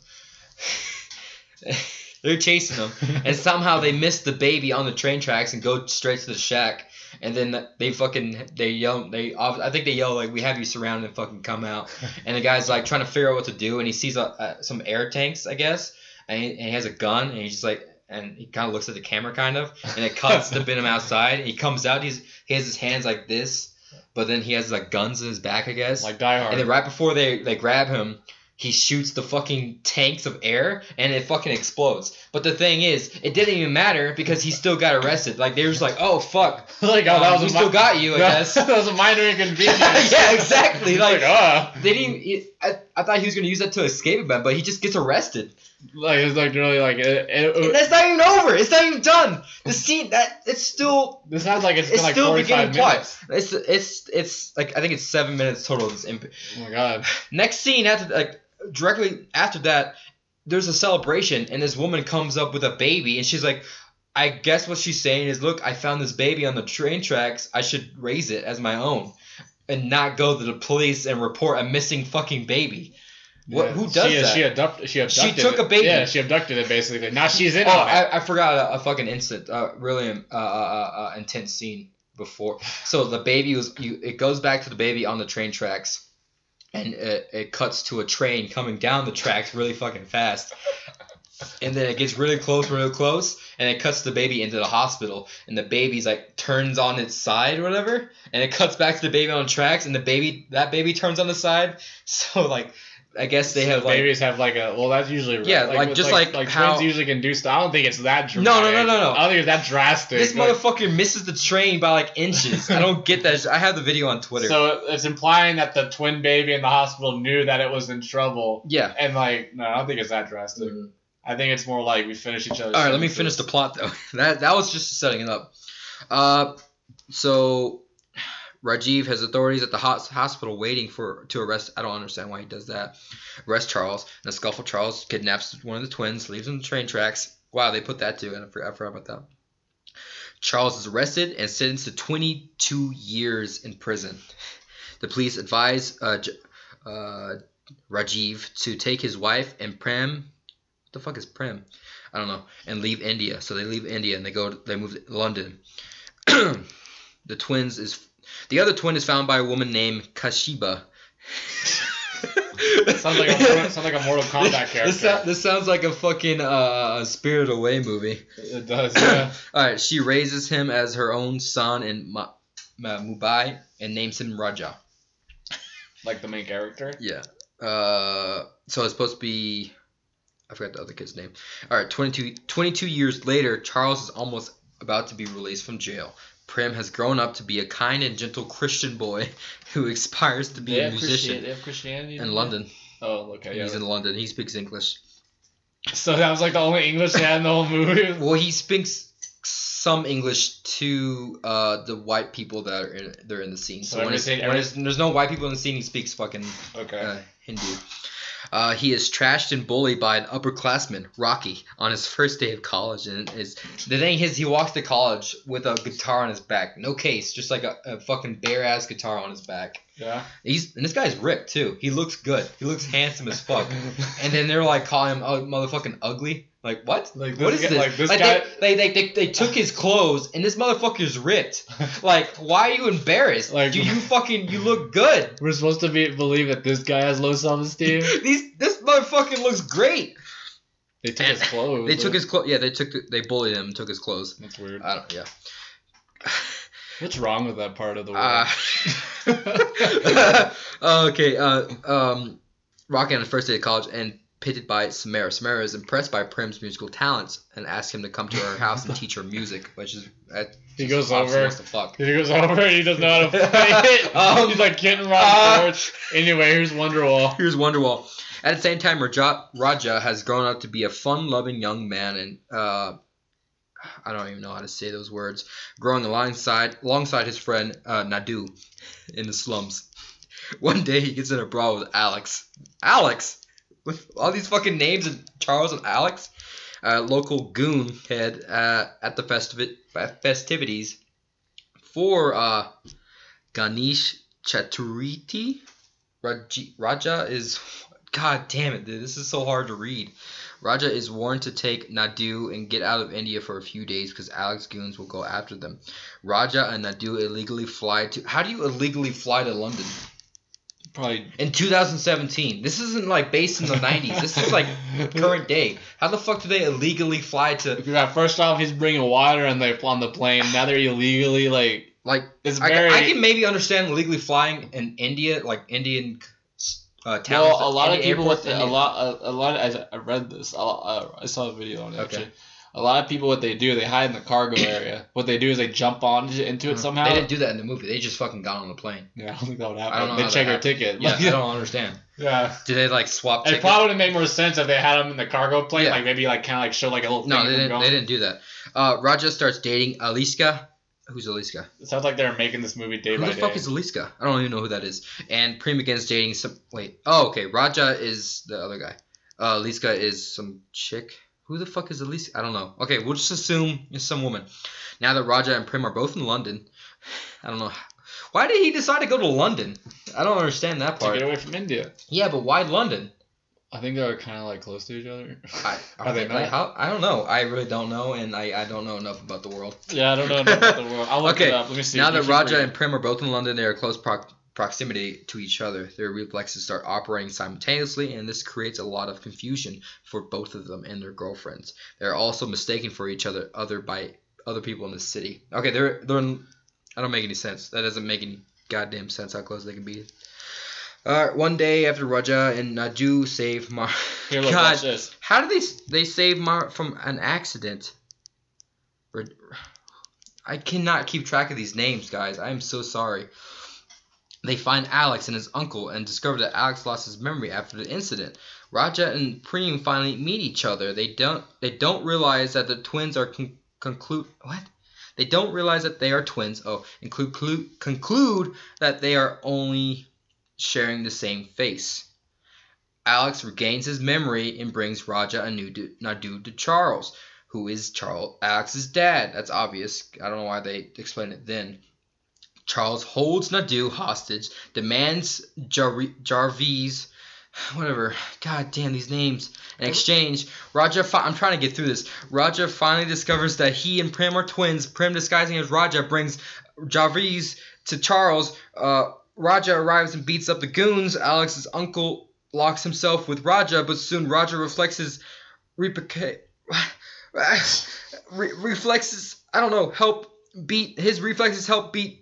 they're chasing them, and somehow they miss the baby on the train tracks and go straight to the shack. And then they fucking they yell they I think they yell like we have you surrounded and fucking come out. And the guy's like trying to figure out what to do, and he sees a, uh some air tanks I guess, and he, and he has a gun, and he's just like and he kind of looks at the camera kind of, and it cuts to him outside. He comes out, he's he has his hands like this, but then he has like guns in his back I guess. like Die Hard. And then right before they, they grab him, he shoots the fucking tanks of air and it fucking explodes. But the thing is, it didn't even matter because he still got arrested. Like they were just like, oh fuck, like, oh, um, that was we a still mi- got you, I that- guess. that was a minor inconvenience. yeah, exactly. Like, like, uh, they didn't. I, I thought he was gonna use that to escape it, but he just gets arrested. like it's like really like it, it, And that's not even over. It's not even done. The scene that it's still this sounds like it's like still 45 beginning minutes. plot. It's it's it's like I think it's seven minutes total. This imp- Oh my god. Next scene after like directly after that, there's a celebration and this woman comes up with a baby and she's like, I guess what she's saying is, look, I found this baby on the train tracks. I should raise it as my own, and not go to the police and report a missing fucking baby. What? Yeah. Who does she, that? She, abduct, she abducted took it. a baby. Yeah, she abducted it basically. Now she's in oh. I, I forgot a, a fucking instant, uh, really uh, uh, uh, uh, intense scene before. So the baby was, you, it goes back to the baby on the train tracks, and it, it cuts to a train coming down the tracks really fucking fast. And then it gets really close, really close, and it cuts the baby into the hospital. And the baby's like turns on its side or whatever, and it cuts back to the baby on tracks, and the baby that baby turns on the side. So like, I guess they have like babies have like a well that's usually Yeah, like, with, just like like how- twins usually can do stuff. I don't think it's that No, dramatic. no, no, no, no. I don't think it's that drastic. this Like, motherfucker misses the train by like inches. I don't get that. I have the video on Twitter. So it's implying that the twin baby in the hospital knew that it was in trouble, yeah. and like no, I don't think it's that drastic. Mhm. I think it's more like we finish each other. All right, let me finish the plot though. That that was just setting it up. Uh, so Rajiv has authorities at the hospital waiting for to arrest. I don't understand why he does that. Arrest Charles. In a scuffle, Charles kidnaps one of the twins, leaves him the train tracks. Wow, they put that too, and I forgot, I forgot about that. Charles is arrested and sentenced to 22 years in prison. The police advise uh, uh, Rajiv to take his wife and Prem. What the fuck is Prem? I don't know, and leave India. So they leave India and they go. They move to London. the twins is the other twin is found by a woman named Kashiba. Sounds like a Mortal- sounds like a Mortal Kombat This, character. sou- this sounds like a fucking uh, Spirit Away movie. It does. Yeah. All right, she raises him as her own son in Ma- Ma- Mumbai and names him Raja. like the main character. Yeah. Uh, so it's supposed to be. I forgot the other kid's name. All right, 22, 22 years later, Charles is almost about to be released from jail. Prem has grown up to be a kind and gentle Christian boy who aspires to be They a musician Christian, they have Christianity in London. Oh, okay. Yeah. He's in London. He speaks English. So that was like the only English they had in the whole movie. Well, he speaks some English to uh, the white people that are in, they're in the scene. So, So when, everything- when there's no white people in the scene, he speaks fucking Okay. uh, Hindu. Uh, he is trashed and bullied by an upperclassman, Rocky, on his first day of college. And is the thing is, he walks to college with a guitar on his back, no case, just like a, a fucking bare ass guitar on his back. Yeah. He's and this guy's ripped too. He looks good. He looks handsome as fuck. And then they're like calling him uh, motherfucking ugly. Like what? Like what this guy- this? like, this Like, guy- they, they, they, they, took his clothes and this motherfucker's ripped. Like why are you embarrassed? Like- Dude, you fucking you look good. We're supposed to be believe that this guy has low self esteem. These this motherfucker looks great. They took And his clothes. They took his clothes. Yeah, they took they bullied him. And took his clothes. That's weird. I don't. Yeah. What's wrong with that part of the world? Uh, okay. Uh, um, Rocky on his first day of college and pitted by Samara. Samara is impressed by Prim's musical talents and asks him to come to her house and teach her music, which is he goes over. wants to fuck. He goes over. and He doesn't know how to play it. Um, He's like getting Ron uh. Anyway, here's Wonderwall. Here's Wonderwall. At the same time, Raja, Raja has grown up to be a fun-loving young man, and uh, I don't even know how to say those words. Growing alongside alongside his friend uh, Nadu in the slums. One day, he gets in a brawl with Alex. Alex, with all these fucking names and Charles and Alex, uh, local goon head uh, at the festivi- festivities for uh, Ganesh Chaturiti. Raji, Raja is. God damn it, dude. This is so hard to read. Raja is warned to take Nadu and get out of India for a few days because Alex goons will go after them. Raja and Nadu illegally fly to. How do you illegally fly to London? Probably. In 2017. This isn't like based in the 90s. This is like current day. How the fuck do they illegally fly to. Yeah, first off, he's bringing water and they on the plane. Now they're illegally like. Like, It's I, very. I can maybe understand illegally flying in India, like Indian uh, towns. well, a lot of people with airports, a lot, a, a lot. I, I read this. lot- uh, I saw a video on it. Okay. Actually. A lot of people, what they do, they hide in the cargo area. What they do is they jump on into it somehow. Uh-huh. They didn't do that in the movie. They just fucking got on the plane. yeah, I don't think that would I happen. don't know They check your ticket. Yeah, I don't understand. yeah. Do they like swap It probably would have made more sense if they had them in the cargo plane, Yeah. like maybe like kind of like show like a little. No, thing they didn't. going. They didn't do that. Uh, Raja starts dating Aliska. Who's Aliska? It sounds like they're making this movie day Who by day. Who the fuck is Aliska? I don't even know who that is. And Prem begins dating some. Wait. Oh, okay. Raja is the other guy. Uh, Aliska is some chick. Who the fuck is Aliska? I don't know. Okay, we'll just assume it's some woman. Now that Raja and Prim are both in London, I don't know. Why did he decide to go to London? I don't understand that part. to get away from India. Yeah, but why London? I think they're kind of like close to each other. I, Are they like, not? how, I don't know. I really don't know, and I, I don't know enough about the world. yeah, I don't know enough about the world. I'll look Okay, it up. Let me see. now that Raja reading. and Prim are both in London, they are close proc- proximity to each other. Their reflexes start operating simultaneously, and this creates a lot of confusion for both of them and their girlfriends. They are also mistaken for each other, other by other people in the city. Okay, they're they're. In, I don't make any sense. That doesn't make any goddamn sense how close they can be. Uh, one day after Raja and Naju save Mar. Here, look, God, watch this. how did they they save Mar from an accident? I cannot keep track of these names, guys. I am so sorry. They find Alex and his uncle and discover that Alex lost his memory after the incident. Raja and Preem finally meet each other. They don't they don't realize that the twins are con- conclude what? They don't realize that they are twins. Oh, and conclude conclude that they are only sharing the same face. Alex regains his memory and brings Raja and Nadu to Charles, who is Charles Alex's dad. That's obvious. I don't know why they explained it then. Charles holds Nadu hostage, demands Jar- Jarvis, whatever. God damn these names. In exchange, Raja. Fi- I'm trying to get through this. Raja finally discovers that he and Prim are twins. Prim, disguising as Raja, brings Jarvis to Charles. Uh, Raja arrives and beats up the goons. Alex's uncle locks himself with Raja, but soon Raja reflects his replica- re- reflexes. I don't know. Help beat his reflexes. Help beat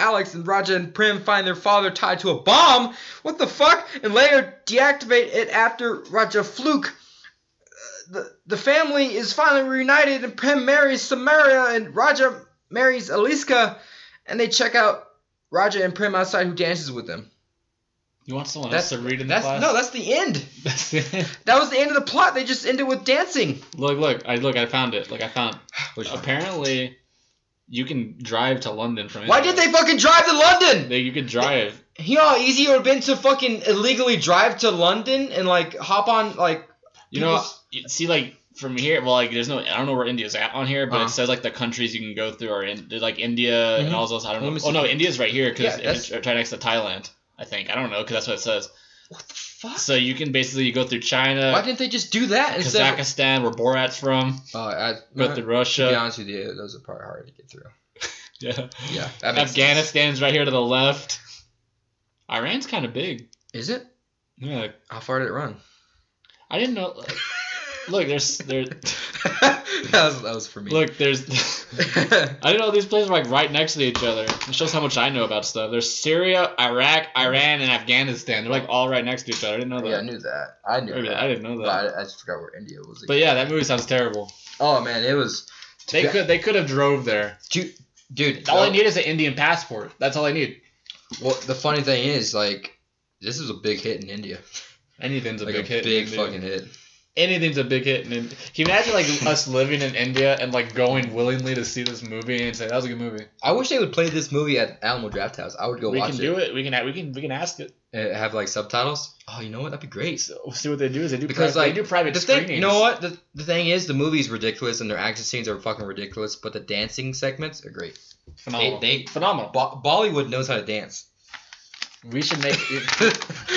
Alex and Raja and Prim find their father tied to a bomb. What the fuck? And later deactivate it after Raja fluke. Uh, The, the family is finally reunited and Prim marries Samaria and Raja marries Aliska and they check out Raja and Prim outside who dances with them. You want someone That's else to read in the that's class? no, that's the end. That's it. That was the end of the plot. They just ended with dancing. look, look, I look, I found it. Look, I found. Which Apparently, you can drive to London from. Why did they fucking drive to London? They, you could drive. You know how easy it would have been to fucking illegally drive to London and like hop on like You know, see, like from here, well, like there's no, I don't know where India's at on here, but Uh-huh. it says like the countries you can go through are in, like India Mhm. and all those. I don't know. Oh no, India's right here because Yeah, it's right next to Thailand. I think I don't know because that's what it says. What the fuck? So you can basically go through China, Why didn't they just do that instead? of- Kazakhstan, where Borat's from, Oh, I, go to through be Russia. honest with you, those are probably hard to get through. Yeah. Yeah, makes sense. Afghanistan's right here to the left. Iran's kind of big. Is it? Yeah. How far did it run? I didn't know. Like, look, there's there. that was that was for me. Look, there's. I didn't know these places were like right next to each other. It shows how much I know about stuff. There's Syria, Iraq, Iran, and Afghanistan. They're like all right next to each other. I didn't know that. yeah, I knew that. I knew Maybe that. I didn't know But that. I, I just forgot where India was. But yeah, that movie sounds terrible. Oh man, it was. They could they could have drove there. Dude, dude All I need is an Indian passport. That's all I need. Well, the funny thing is, like, this is a big hit in India. Anything's a like big a hit. in big India. fucking hit. Anything's a big hit. In Can you imagine like us living in India and like going willingly to see this movie and say that was a good movie? I wish they would play this movie at Alamo Draft House. I would go we watch it. We can do it. We can we can we can ask it. and have like subtitles. Oh, you know what? That'd be great. So, see what they do is they do Because, private, like, they do private The screenings. thing, you know what? The, the thing is, the movie's ridiculous and their action scenes are fucking ridiculous, but the dancing segments are great. Phenomenal. They- they- Phenomenal. Bo- Bollywood knows how to dance. We should make.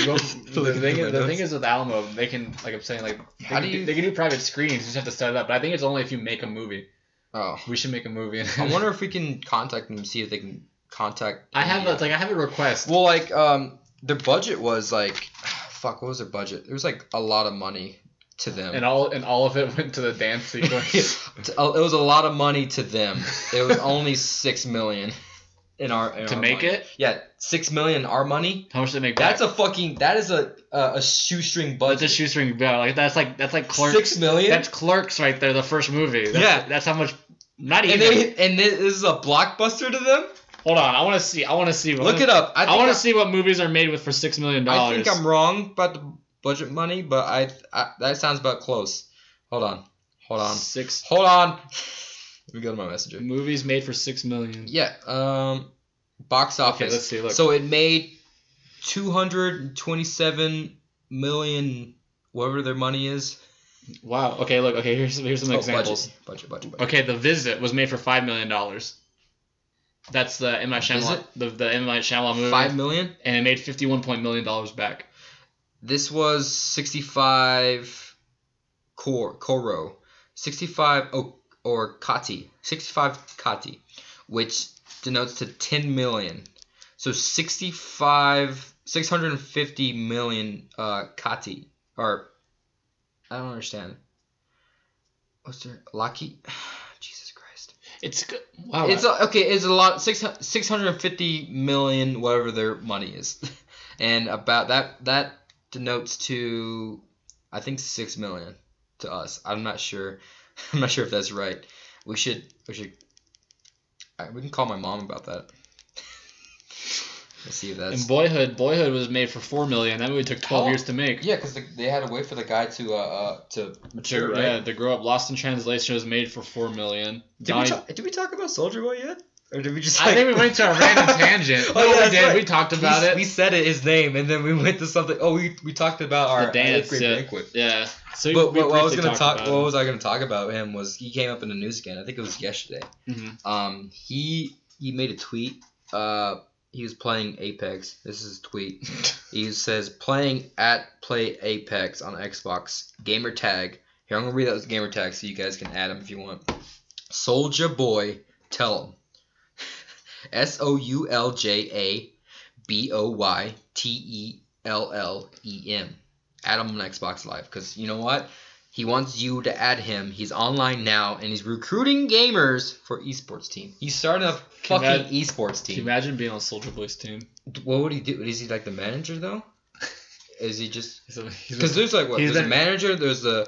Well, the thing, is, the thing is with Alamo, they can like I'm saying like they, How can, do you- they can do private screenings. You just have to set it up. But I think it's only if you make a movie. oh, We should make a movie. I wonder if we can contact them see if they can contact. I have a, like I have a request. Well, like um, their budget was like, fuck, what was their budget? It was like a lot of money to them. and all and all of it went to the dance sequence. Uh, it was a lot of money to them. It was only six million in our in to our make money. it. Yeah, six million our money. How much did they make? Back? That's a fucking. That is a a, a shoestring budget. that's a shoestring bill. Like that's like that's like clerks. Six million. That's clerks right there. The first movie. That's, Yeah. That's how much. Not and even. they and this is a blockbuster to them. Hold on. I want to see. I want to see. Look it up. I, I, want to see what movies are made with for six million dollars. I think I'm wrong about the budget money, but I, I that sounds about close. Hold on. Hold on. Six Hold on. Let me go to my messenger. movies made for six million. Yeah. Um, box office. Okay, let's see. Look. So it made two hundred twenty-seven million, whatever their money is. wow. Okay. Look. Okay. Here's here's some Oh, examples. Budget, budget, budget. budget. Okay. The Visit was made for five million dollars. That's the M Night Shyamalan. The the M Night Shyamalan movie. Five million. and it made fifty one point million dollars back. This was sixty-five. Core Koro, sixty-five. Oh, or Kati, sixty-five Kati, which denotes to ten million. So sixty-five, six hundred and fifty million uh, Kati, or I don't understand. What's there? Lucky. Jesus Christ. It's good. Wow. It's a, okay. It's a lot. Six six hundred fifty million, whatever their money is, and about that that denotes to, I think six million to us. I'm not sure. I'm not sure if that's right. We should we should. We can call my mom about that. Let's see if that's. and Boyhood. Boyhood was made for four million. That movie took twelve Oh, years to make. yeah, because they had to wait for the guy to uh, uh to mature, To- right? Yeah, to grow up. Lost in Translation was made for four million. Did we, Donnie- talk, did we talk about Soulja Boy yet? Or did we just? I think we went to a random tangent. oh yeah, we did. right. We talked about we, it. We said it, his name, and then we went to something. Oh, we, we talked about our the dance. eighth grade Yeah. banquet. yeah. So But we what, what I was gonna talked talk, what it. was I gonna talk about him was he came up in the news again. I think it was yesterday. Mhm. Um, he he made a tweet. Uh, he was playing Apex. This is his tweet. he says playing at play Apex on Xbox. Gamer tag. Here I'm gonna read out his gamer tag so you guys can add him if you want. Soulja Boy, tell him. S O U L J A B O Y T E L L E M. Add him on Xbox Live because you know what? He wants you to add him. He's online now and he's recruiting gamers for esports team. He's starting a fucking esports team. Can you imagine being on Soulja Boy's team? What would he do? Is he like the manager though? Is he just a, a- because there's like what? There's a manager. There's a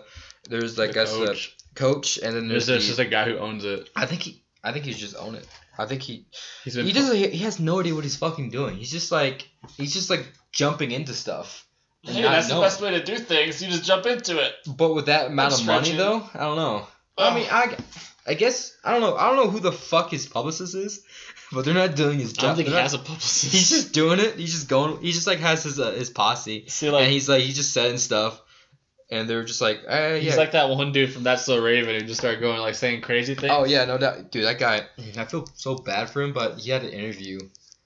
there's like the the coach. coach, and then There's, there's, there's the, just a guy who owns it. I think he I think he's just own it. I think he He's been he doesn't he has no idea what he's fucking doing. He's just like he's just like jumping into stuff. and Hey, not that's the knowing. best way to do things. You just jump into it. But with that amount That's of money though, I don't know. I mean, I, I guess I don't know. I don't know who the fuck his publicist is, but they're not doing his I job. don't think he They're has not- a publicist. He's just doing it. He's just going. He just like has his uh, his posse, See, like and he's like he's just saying stuff, and they're just like, eh, he's yeah. like that one dude from That's So Raven who just started going like saying crazy things. oh yeah, no doubt, dude. That guy. I feel so bad for him, but he had an interview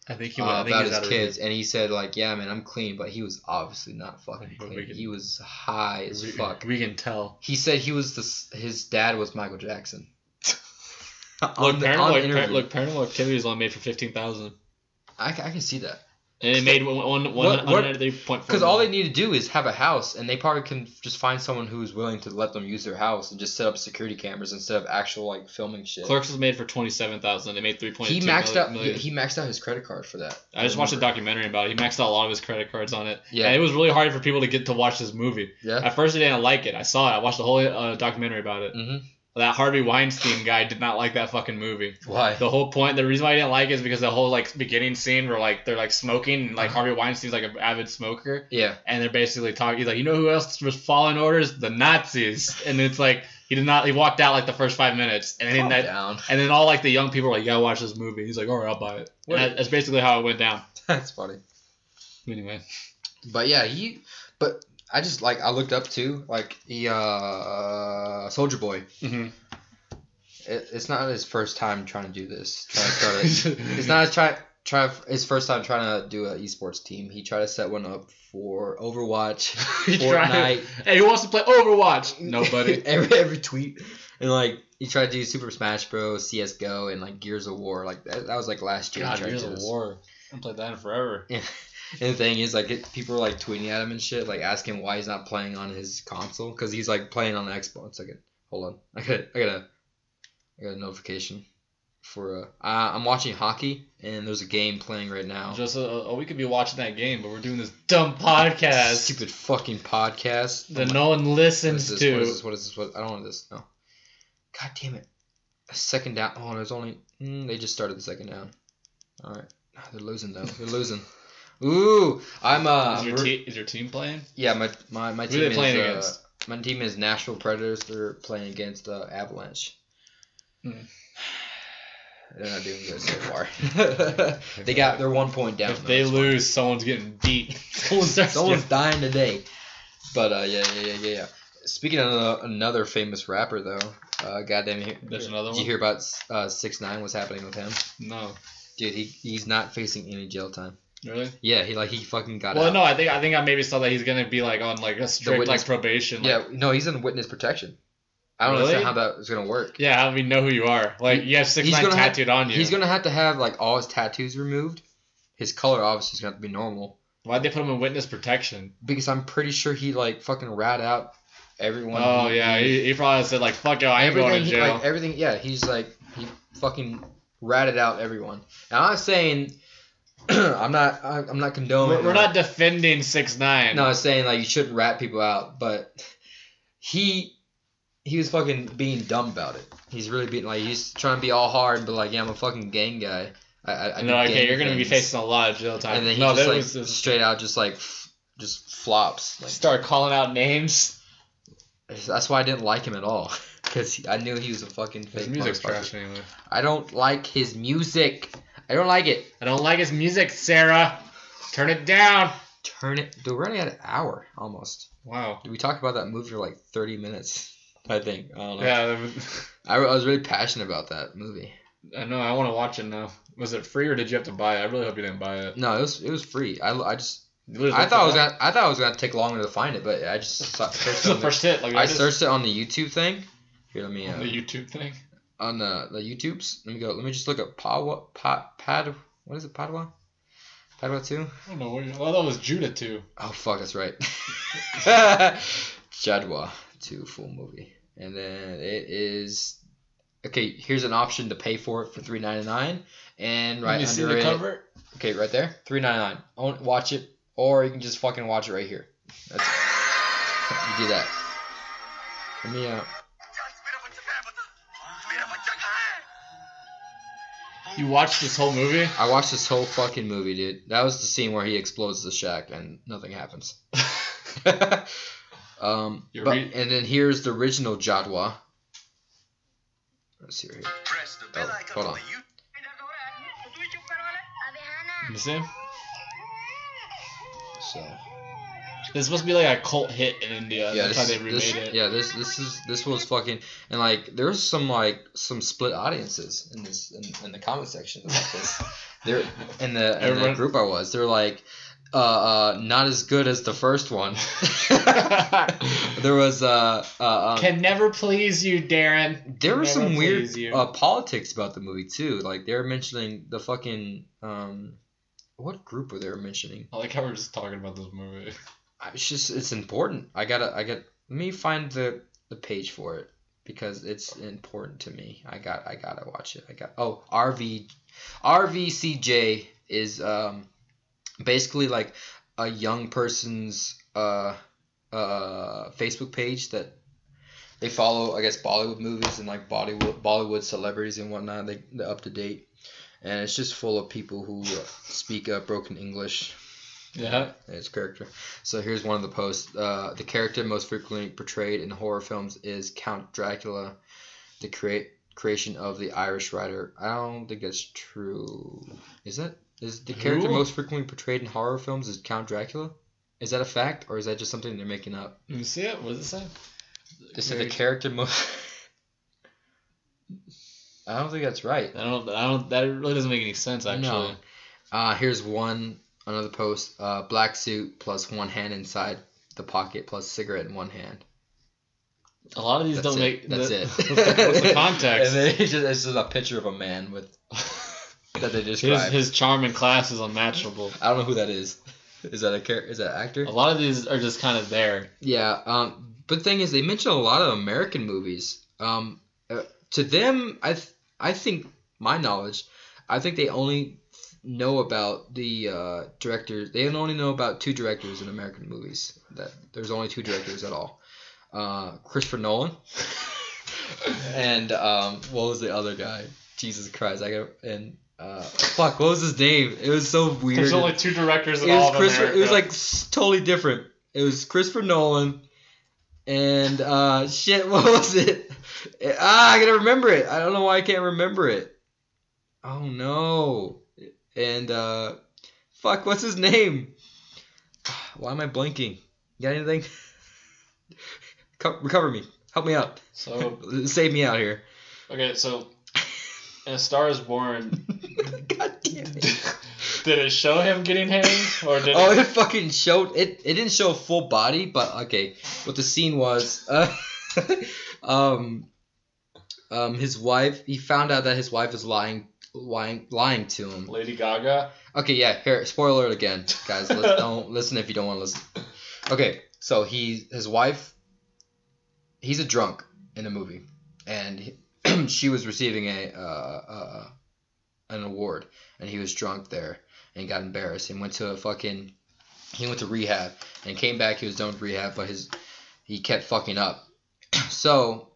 I think he uh. I think about he was his out kids, and he said like, yeah, man, I'm clean, but he was obviously not fucking clean. can- He was high as we, fuck. we can tell. He said he was the his dad was Michael Jackson. Look, on the, on paranormal, the par- interview. look, paranormal activity is only made for fifteen thousand, I, I can see that. And it made one one What- one what- hundred three point four. Because all they need to do is have a house, and they probably can just find someone who's willing to let them use their house and just set up security cameras instead of actual like filming shit. Clerks was made for twenty seven thousand. They made three point he million. maxed out. million. He maxed out his credit card for that. I just watched a documentary about it. He maxed out a lot of his credit cards on it. Yeah. And it was really hard for people to get to watch this movie. Yeah. At first, I didn't like it. I saw it. I watched the whole uh, documentary about it. Mm-hmm. That Harvey Weinstein guy did not like that fucking movie. Why? The whole point, the reason why I didn't like it is because the whole like beginning scene where like they're like smoking, and, like Uh-huh. Harvey Weinstein's like an avid smoker, Yeah. and they're basically talking. He's like, you know who else was following orders? The Nazis. And it's like he did not. He walked out like the first five minutes, and then that, down. and then all like the young people were like, you gotta watch this movie. He's like, all right, I'll buy it. That- that's basically how it went down. That's funny. Anyway, But yeah, he. But I just like I looked up too. Like he uh Soulja Boy. mm-hmm. It, it's not his first time trying to do this. Trying to start a, it's not his try try his first time trying to do an esports team. He tried to set one up for Overwatch, He Fortnite. hey, who wants to play Overwatch? Nobody. every every tweet and like he tried to do Super Smash Bros, CS:GO, and like Gears of War. Like that, that was like last year. God, Gears of. War. I haven't played that in forever. And the thing is, like, it, people are like tweeting at him and shit, like asking why he's not playing on his console because he's like playing on the Xbox. Second, hold on, I got, I got a, I got a notification for. Uh, uh, I'm watching hockey and there's a game playing right now. Just uh, oh, we could be watching that game, but we're doing this dumb podcast Stupid fucking podcast. that no one What is listens this? to. What is this? What is this? What? I don't want this. No. God damn it. A second down. Oh, there's only. Mm, they just started the second down. All right. They're losing though. They're losing. Ooh, I'm uh. is, your te- is your team playing? Yeah, my my my Who team are they playing is, uh, against? my team is Nashville Predators. They're playing against uh, Avalanche. Hmm. They're not doing good so far. they got they're one point down. if though. they lose, someone's getting beat. Someone starts someone's dying today. But uh, yeah, yeah, yeah, yeah, yeah. Speaking of another, another famous rapper though, uh, goddamn, he- There's another one. Did you hear about uh, six nine? What's happening with him? No, Dude, he he's not facing any jail time. Really? Yeah, he like he fucking got Well, out. no, I think I think I maybe saw that he's gonna be like on like a strict witness- like probation. Yeah, no, he's in witness protection. I don't Really? understand how that is gonna work. yeah. How do we know who you are? Like you have six He's nine gonna have- tattooed on you. He's gonna have to have like all his tattoos removed. His color obviously is gonna have to be normal Why'd they put him in witness protection? because I'm pretty sure he like fucking rat out everyone. Oh he- yeah, he, he probably said like fuck yo, I ain't everything. going to he- jail. like, everything. Yeah, he's like he fucking ratted out everyone. Now I'm not saying I'm not I'm not condoning. we're, we're not defending six nine. No, I was saying like you shouldn't rat people out, but he he was fucking being dumb about it. He's really being like he's trying to be all hard, but like yeah, I'm a fucking gang guy. I, I, I no, okay, you're gonna be facing a lot of jail time. And then he no, just like was just straight out just like f- just flops. Like start calling out names. that's why I didn't like him at all because I knew he was a fucking fake. His music's trash anyway. I don't like his music. I don't like it. I don't like his music, Sarah. Turn it down. Turn it. Dude, we're running at an hour almost. Wow. We talked about that movie for like 30 minutes. I think. I don't know. Yeah, I, I was really passionate about that movie. I know. I want to watch it now. Was it free or did you have to buy it? I really hope you didn't buy it. No, it was it was free. I, I just I thought it was gonna I thought it was gonna take longer to find it, but I just saw- searched the first hit. Like I searched it on the YouTube thing. Here, let me uh, on the YouTube thing. On the the YouTubes. Let me go. Let me just look up Padua Pad Pad. What is it? Padua. Padua two. I don't know. What, well, that was Judah too. Oh fuck, that's right. Judwaa two full movie, and then it is. Okay, here's an option to pay for it for three ninety nine, and right see under the it. cover. Okay, right there, three ninety nine. Watch it, or you can just fucking watch it right here. That's you do that. Let me uh. You watched this whole movie? I watched this whole fucking movie, dude. That was the scene where he explodes the shack and nothing happens. um, You're but, re- and then here's the original Judwaa. Let's see right here. Press the bell Oh, hold on on. the YouTube. You see? So This is supposed to be like a cult hit in India. yeah, That's this, how they remade this it. yeah this this is this was fucking and like there's some like some split audiences in this in, in the comment section about this. They're in the in the group I was. They're like. Uh, uh, not as good as the first one. there was uh, uh, um, Can never please you, Darren. there Can was some weird uh, politics about the movie too. Like they were mentioning the fucking um, what group were they mentioning? I like how we're just talking about this movie. It's just it's important. I gotta I got let me find the the page for it because it's important to me. I got I gotta watch it. I got oh RV RVCJ is um basically like a young person's uh uh Facebook page that they follow I guess Bollywood movies and like Bollywood Bollywood celebrities and whatnot. They they're up to date. And it's just full of people who speak uh, broken English Yeah. his character. So here's one of the posts. Uh, the character most frequently portrayed in horror films is Count Dracula, the create creation of the Irish writer. I don't think that's true. Is that is the character most frequently portrayed in horror films is Count Dracula? Is that a fact or is that just something they're making up? You see it? What does it say? They said the character most. I don't think that's right. I don't. I don't. That really doesn't make any sense. Actually. No. Uh, here's one another post. Uh, black suit plus one hand inside the pocket plus cigarette in one hand. A lot of these That's don't it. make. That's the- it. What's the, context? and it's just, it's just a picture of a man with that they his describe. his charm in class is unmatchable. I don't know who that is. Is that a char- Is that an actor? A lot of these are just kind of there. Yeah. Um. But the thing is, they mention a lot of American movies. Um. Uh, to them, I th- I think my knowledge, I think they only know about the uh, directors. They only know about two directors in American movies. That there's only two directors at all. Uh, Christopher Nolan. and um, what was the other guy? Jesus Christ! I got and uh, fuck. What was his name? It was so weird. There's only two directors in It all was Christopher. It was like totally different. It was Christopher Nolan, and uh, shit. What was it? Ah, I gotta remember it. I don't know why I can't remember it. Oh no. And uh, fuck. What's his name? Why am I blanking? You got anything? Co- recover me. Help me out. so Save me out here. okay. So in A Star Is Born, God damn it. did it show him getting hanged or did Oh, it? it fucking showed it. It didn't show a full body, but okay. What the scene was, uh, um, um, his wife. He found out that his wife is lying, lying, lying to him. Lady Gaga. Okay, yeah. Here, spoiler alert again, guys. Let's, don't listen if you don't want to listen. Okay, so he, his wife. He's a drunk in the movie, and he, she was receiving a uh, uh, an award, and he was drunk there and got embarrassed and went to a fucking. He went to rehab and came back. He was done with rehab, but his he kept fucking up. so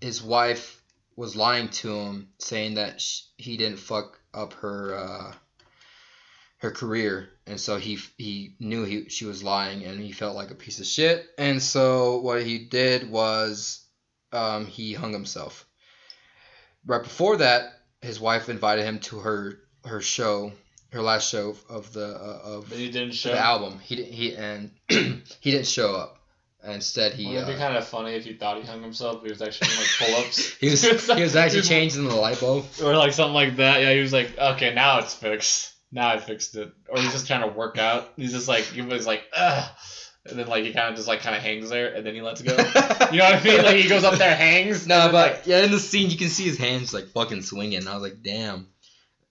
his wife was lying to him, saying that sh he didn't fuck up her. Uh, her career, and so he he knew he she was lying, and he felt like a piece of shit. And so what he did was, um, he hung himself. Right before that, his wife invited him to her her show, her last show of the uh, of But he didn't show. the album. He he and he didn't show up. Instead, he Wouldn't it be uh, kind of funny if he thought he hung himself, but he was actually doing like pull-ups. he was he was actually changing the light bulb. or like something like that. Yeah, he was like, okay, now it's fixed. Now I fixed it. Or he's just trying to work out. He's just like he was like, ugh, and then like he kind of just like kind of hangs there, and then he lets go. You know what I mean? Like he goes up there, hangs. No, but like, yeah, in the scene you can see his hands like fucking swinging. I was like, damn.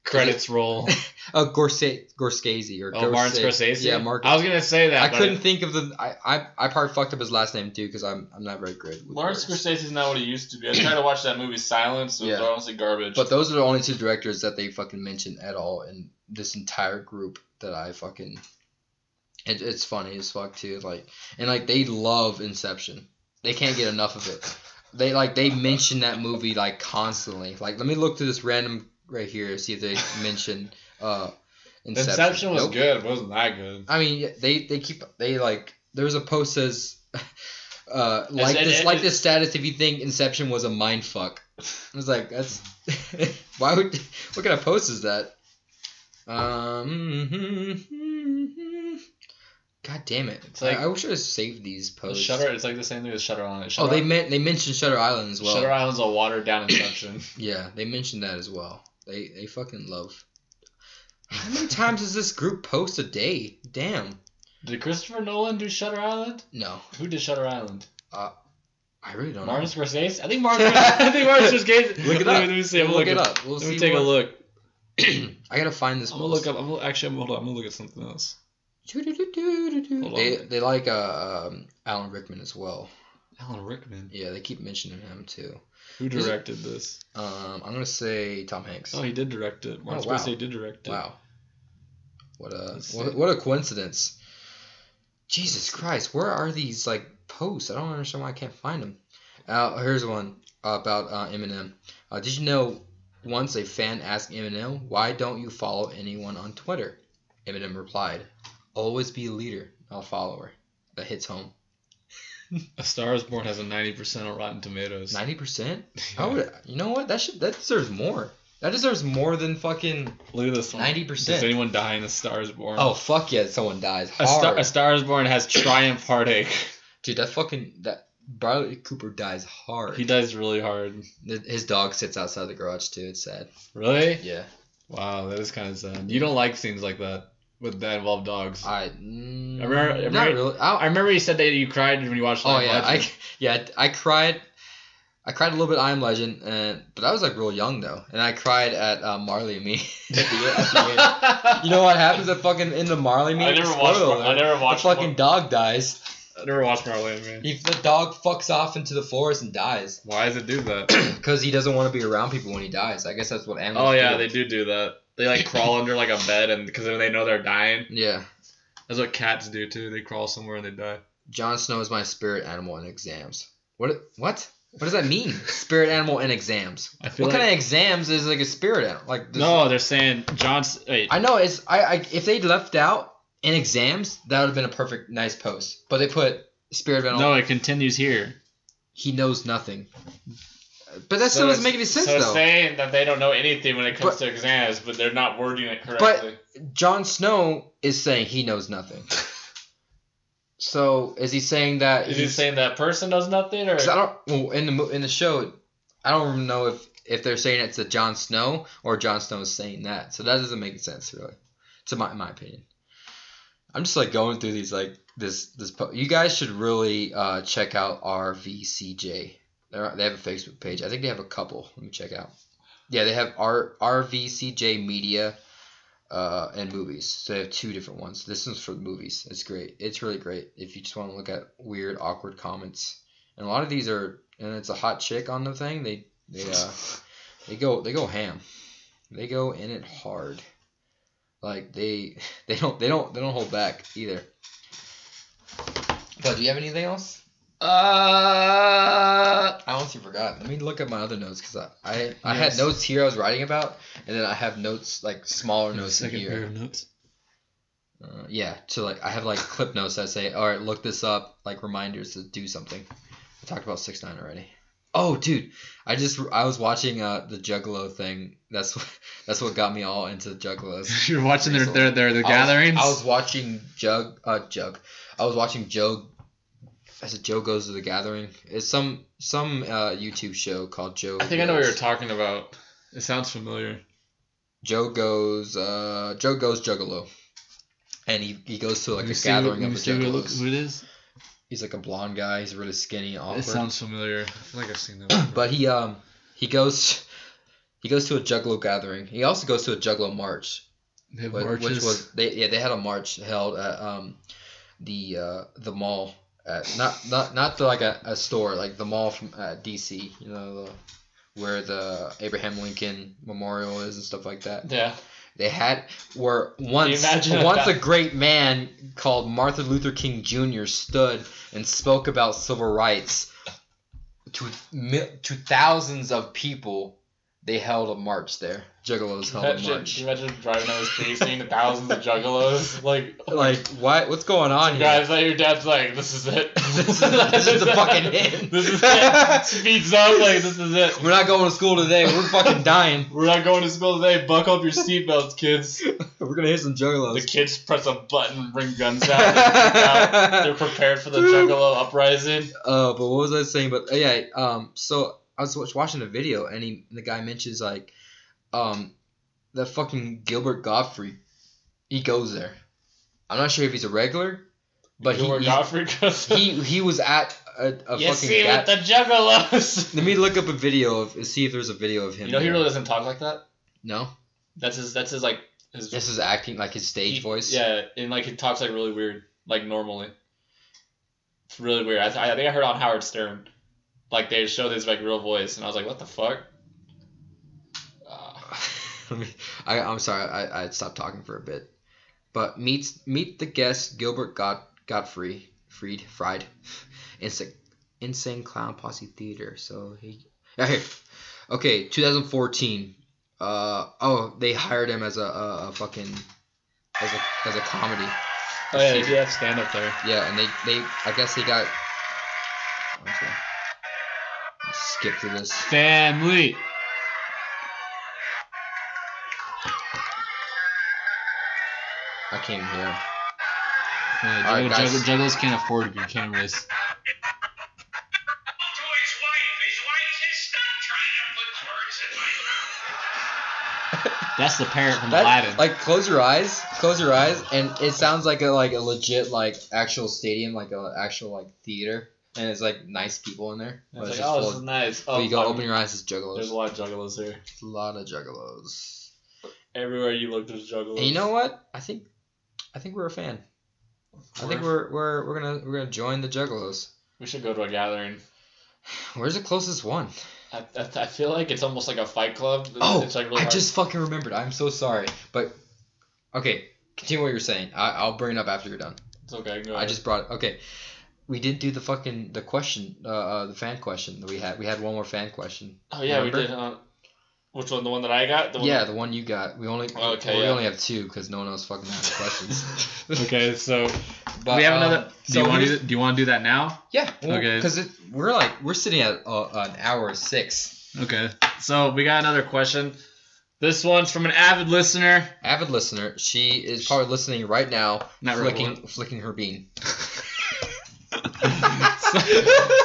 Credits roll. Oh, Gorse- Gorscase or Oh, Martin Scorsese. Yeah, Mark. I was gonna say that. I couldn't think of the. I, I I probably fucked up his last name too because I'm I'm not very good. With Martin words. Scorsese's not what he used to be. I tried to watch that movie Silence. It was honestly garbage. But those are the only two directors that they fucking mention at all in this entire group that I fucking. It, it's funny as fuck too, like and like they love Inception. They can't get enough of it. They like they mention that movie like constantly. Like let me look through this random right here see if they mention uh Inception. Inception was Nope. good. It wasn't that good. I mean, they they keep they like. There's a post says, uh, like it- this it- like it- this status. If you think Inception was a mind fuck, I was like, that's why would what kind of post is that? Um, God damn it! It's like- I, I wish I had saved these posts. Shutter. It's like the same thing as Shutter Island. Shutter Oh, they meant they mentioned Shutter Island as well. Shutter Island's a watered down Inception. Yeah, they mentioned that as well. They they fucking love. How many times does this group post a day? Damn. Did Christopher Nolan do Shutter Island? No, Who did Shutter Island? Uh, I really don't Martin Scorsese. I think Martin. I think Martin Scorsese. Look it Let up. me, let me see. I'm Look looking. it up. We'll Let see me take what- a look. I gotta find this. I'm gonna look up. I'm gonna, actually. I'm, hold on. I'm gonna look at something else. Hold They on. they like uh, um, Alan Rickman as well. Alan Rickman. Yeah, they keep mentioning him too. Who directed this? Um, I'm gonna say Tom Hanks. Oh, he did direct it. Martin Oh, wow. Scorsese did direct it. Wow. What a what, what a coincidence. Jesus Christ, where are these like posts? I don't understand why I can't find them. Uh, here's one about uh, Eminem. Uh, did you know once a fan asked Eminem, "Why don't you follow anyone on Twitter?" Eminem replied, "Always be a leader, not a follower." That hits home. A Star Is Born has a 90% on Rotten Tomatoes. Ninety percent. I would. You know what? That should. That deserves more. That deserves more than fucking Look at this ninety Does anyone die in A Star Is Born? Oh fuck yeah! Someone dies A hard. Star, a Star Is Born has Triumph Heartache. Dude, that fucking that Bradley Cooper dies hard. He dies really hard. His dog sits outside the garage too. It's sad. Really? Yeah. Wow, that is kind of sad. You don't like scenes like that with that involve dogs. I. Mm, I remember- I not remember- really. I, I remember you said that you cried when you watched. oh Lion yeah, I yeah I cried. I cried a little bit. I am Legend, and but I was like real young though, and I cried at uh, Marley and Me. at the, at the end. You know what happens at fucking in the Marley Me? I never watched. Spoiler Mar- I never watched. The fucking dog dies. I never watched Marley and Me. If the dog fucks off into the forest and dies Why does it do that? because he doesn't want to be around people when he dies. I guess that's what animals. oh yeah, do. they do do that. They like crawl under like a bed and because they know they're dying. Yeah. That's what cats do too. They crawl somewhere and they die. Jon Snow is my spirit animal in exams. What? What? What does that mean? spirit animal in exams. What like kind of exams is like a spirit animal? Like this- no, they're saying. Wait, I know it's I, I if they left out in exams that would have been a perfect nice post, but they put spirit animal. no, it continues here. He knows nothing. But that still doesn't make any sense so it's though. saying that they don't know anything when it comes But- to exams, but they're not wording it correctly. But Jon Snow is saying he knows nothing. So is he saying that? Is he he's- saying that person knows nothing, or I don't. Well, in the in the show, I don't even know if if they're saying it to Jon Snow or Jon Snow is saying that. So that doesn't make sense really, to my my opinion. I'm just like going through these like this this. Po- you guys should really uh, check out RVCJ. They're, they have a Facebook page. I think they have a couple. Let me check out. Yeah, they have R RVCJ Media uh, and movies. So they have two different ones. This one's for movies. It's great. It's really great if you just want to look at weird, awkward comments. And a lot of these are, and it's a hot chick on the thing. They they uh they go they go ham. They go in it hard. Like they they don't they don't they don't hold back either. But do you have anything else? Uh, I honestly forgot. Let me look at my other notes because I I, I had notes here I was writing about, and then I have notes like smaller notes in second here. pair of notes. Uh, yeah, to like I have like clip notes that say, all right, look this up, like reminders to do something. I talked about six nine already. Oh, dude, I just I was watching uh the Juggalo thing. That's what that's what got me all into Juggalos. You're watching their their their, their I was- gatherings. I was watching Jug uh Jug. I was watching Joe. I said Joe goes to the gathering. It's some some uh YouTube show called Joe. I think I know what you're talking about. It sounds familiar. Joe goes uh Joe goes Juggalo. And he, he goes to like a gathering who- of the me see who, Juggalos. who it is. He's like a blonde guy. He's really skinny, awkward. It sounds familiar. Like I've seen that. but he um he goes he goes to a Juggalo gathering. He also goes to a Juggalo march, they have wh- marches. which was they yeah they had a march held at um the uh the mall at not not not the, like a, a store like the mall from at DC you know the where the Abraham Lincoln Memorial is and stuff like that. yeah. They had where once once a great man called Martin Luther King Jr. stood and spoke about civil rights to to thousands of people they held a march there. Juggalos held a march. can you imagine driving down the street seeing thousands of juggalos? Like, Like what? What's going on here? guys, like your dad's like, this is it. This is- this is the fucking hit. This is it. Speeds up, like, this is it. We're not going to school today. We're fucking dying. We're not going to school today. Buckle up your seatbelts, kids. We're gonna hit some juggalos. The kids press a button, bring guns out. They freak out. They're prepared for the juggalo uprising. Uh, but what was I saying? But uh, yeah, um, so I was watching a video and he, the guy mentions like, um, that fucking Gilbert Godfrey, he goes there. I'm not sure if he's a regular, but he Gilbert he, Godfrey goes. he he was at a, a you fucking. see with the juggalos. Let me look up a video of see if there's a video of him. You know he there. really doesn't talk like that. no. That's his. That's his like his. This is acting like his stage he- voice. Yeah, and like he talks like really weird, like normally. It's really weird. I, th- I think I heard on Howard Stern, like they showed his like real voice, and I was like, what the fuck. Uh, I, I'm sorry, I, I stopped talking for a bit. But meet meet the guest Gilbert God, Godfrey Freed Fried, Insane Insane Clown Posse Theater. So he yeah here, okay, 2014. Uh oh, they hired him as a, a, a fucking as a as a comedy. oh yeah, they do have stand up there. Yeah, and they they I guess they got. Okay. Let's skip through this. Family. I can't hear. Yeah, Alright, jugg- guys. jugg- can't afford to be cameras. to his wife. His wife says, "Stop trying to put words in my mouth." That's the parent from That- Aladdin. Like close your eyes, close your eyes, and it sounds like a like a legit like actual stadium, like a actual like theater, and it's like nice people in there. It's it's like, oh, this is nice. Oh, but you go fuck. open your eyes, it's There's a lot of juggalos here. a lot of juggalos. Everywhere you look, there's juggalos. And you know what? I think, I think we're a fan. I think we're we're we're gonna we're gonna join the juggalos. We should go to a gathering. Where's the closest one? I, I, I feel like it's almost like a fight club. Oh, it's like really I hard. just fucking remembered. I'm so sorry, but okay, continue what you're saying. I, I'll bring it up after you're done. It's okay. Go I just brought it. Okay, we did do the fucking the question, uh, uh the fan question that we had. We had one more fan question. Oh yeah, we did. Uh, which one? The one that I got. The one yeah, the one you got. We only Okay, well, we only have two because no one else fucking asked questions. Okay, so But, we have um, another. Do so you want to? Do you want to do that now? Yeah. Well, Okay. Because we're like we're sitting at uh, an hour six. Okay. So we got another question. This one's from an avid listener. Avid listener, she is probably listening right now, Not flicking flicking her bean. so,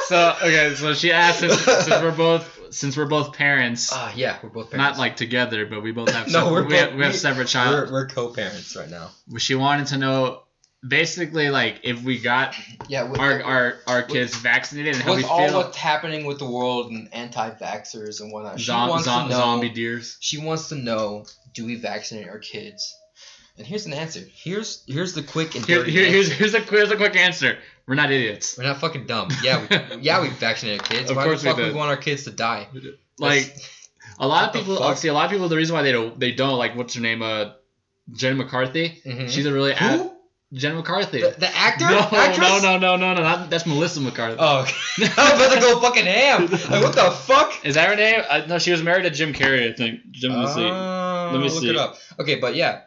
so okay, so she asked since, since we're both since we're both parents, Ah, yeah, we're both not like together, but we both have No, separate, we're we, both- have, we have we- separate we're, child. we're co-parents right now. She wanted to know basically like if we got Yeah, with, our our, our kids vaccinated and how we with all feel. what's happening with the world and anti-vaxxers and whatnot, she Zom- wants zom- to know. zombie deers. She wants to know: Do we vaccinate our kids? And here's an answer. Here's here's the quick and Here, dirty here, here's here's a here's a quick answer. We're not idiots. We're not fucking dumb. Yeah, we, yeah, we vaccinated our kids. Of Why course the we fuck would did. we want our kids to die? Like a lot of people, fuck? see a lot of people. The reason why they don't they don't like what's her name uh, Jen McCarthy. Mhm. She's a really ad- Jen McCarthy. The, the actor? no, Actress? no, no, no, no, no, not, that's Melissa McCarthy. Oh, okay. I was about to go fucking ham. Like, what the fuck? Is that her name? I, no, she was married to Jim Carrey, I think. Jim, let me see. Uh, Let me look see. it up. Okay, but yeah,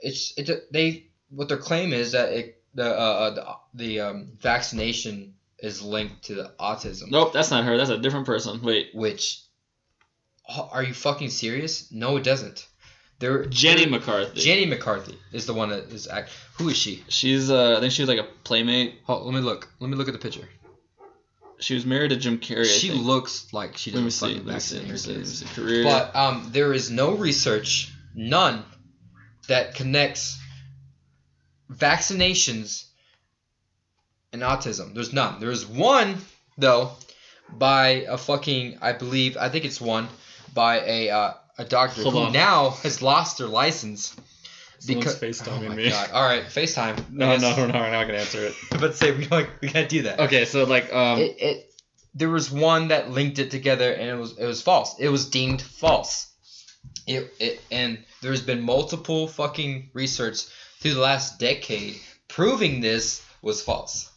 it's it. They what their claim is that it the uh, uh, the the um, vaccination is linked to the autism. Nope, that's not her. That's a different person. Wait, Which are you fucking serious? No, it doesn't. There, Jenny McCarthy. Jenny McCarthy is the one that is act. Who is she? She's uh, I think she was like a playmate. Hold, let me look. Let me look at the picture. She was married to Jim Carrey. She looks like she doesn't see. fucking Let me see. vaccinate her see. Let me kids. Career. But um, there is no research, none, that connects vaccinations and autism. There's none. There's one though, by a fucking I believe I think it's one by a uh, a doctor Hold who on. now has lost their license. Someone's Because FaceTiming oh my me. god! All right, FaceTime. No, no, no, no, we're not gonna answer it. But say we like we can't do that. Okay, so like um, It, it there was one that linked it together and it was it was false. It was deemed false. It, it and there's been multiple fucking research through the last decade proving this was false.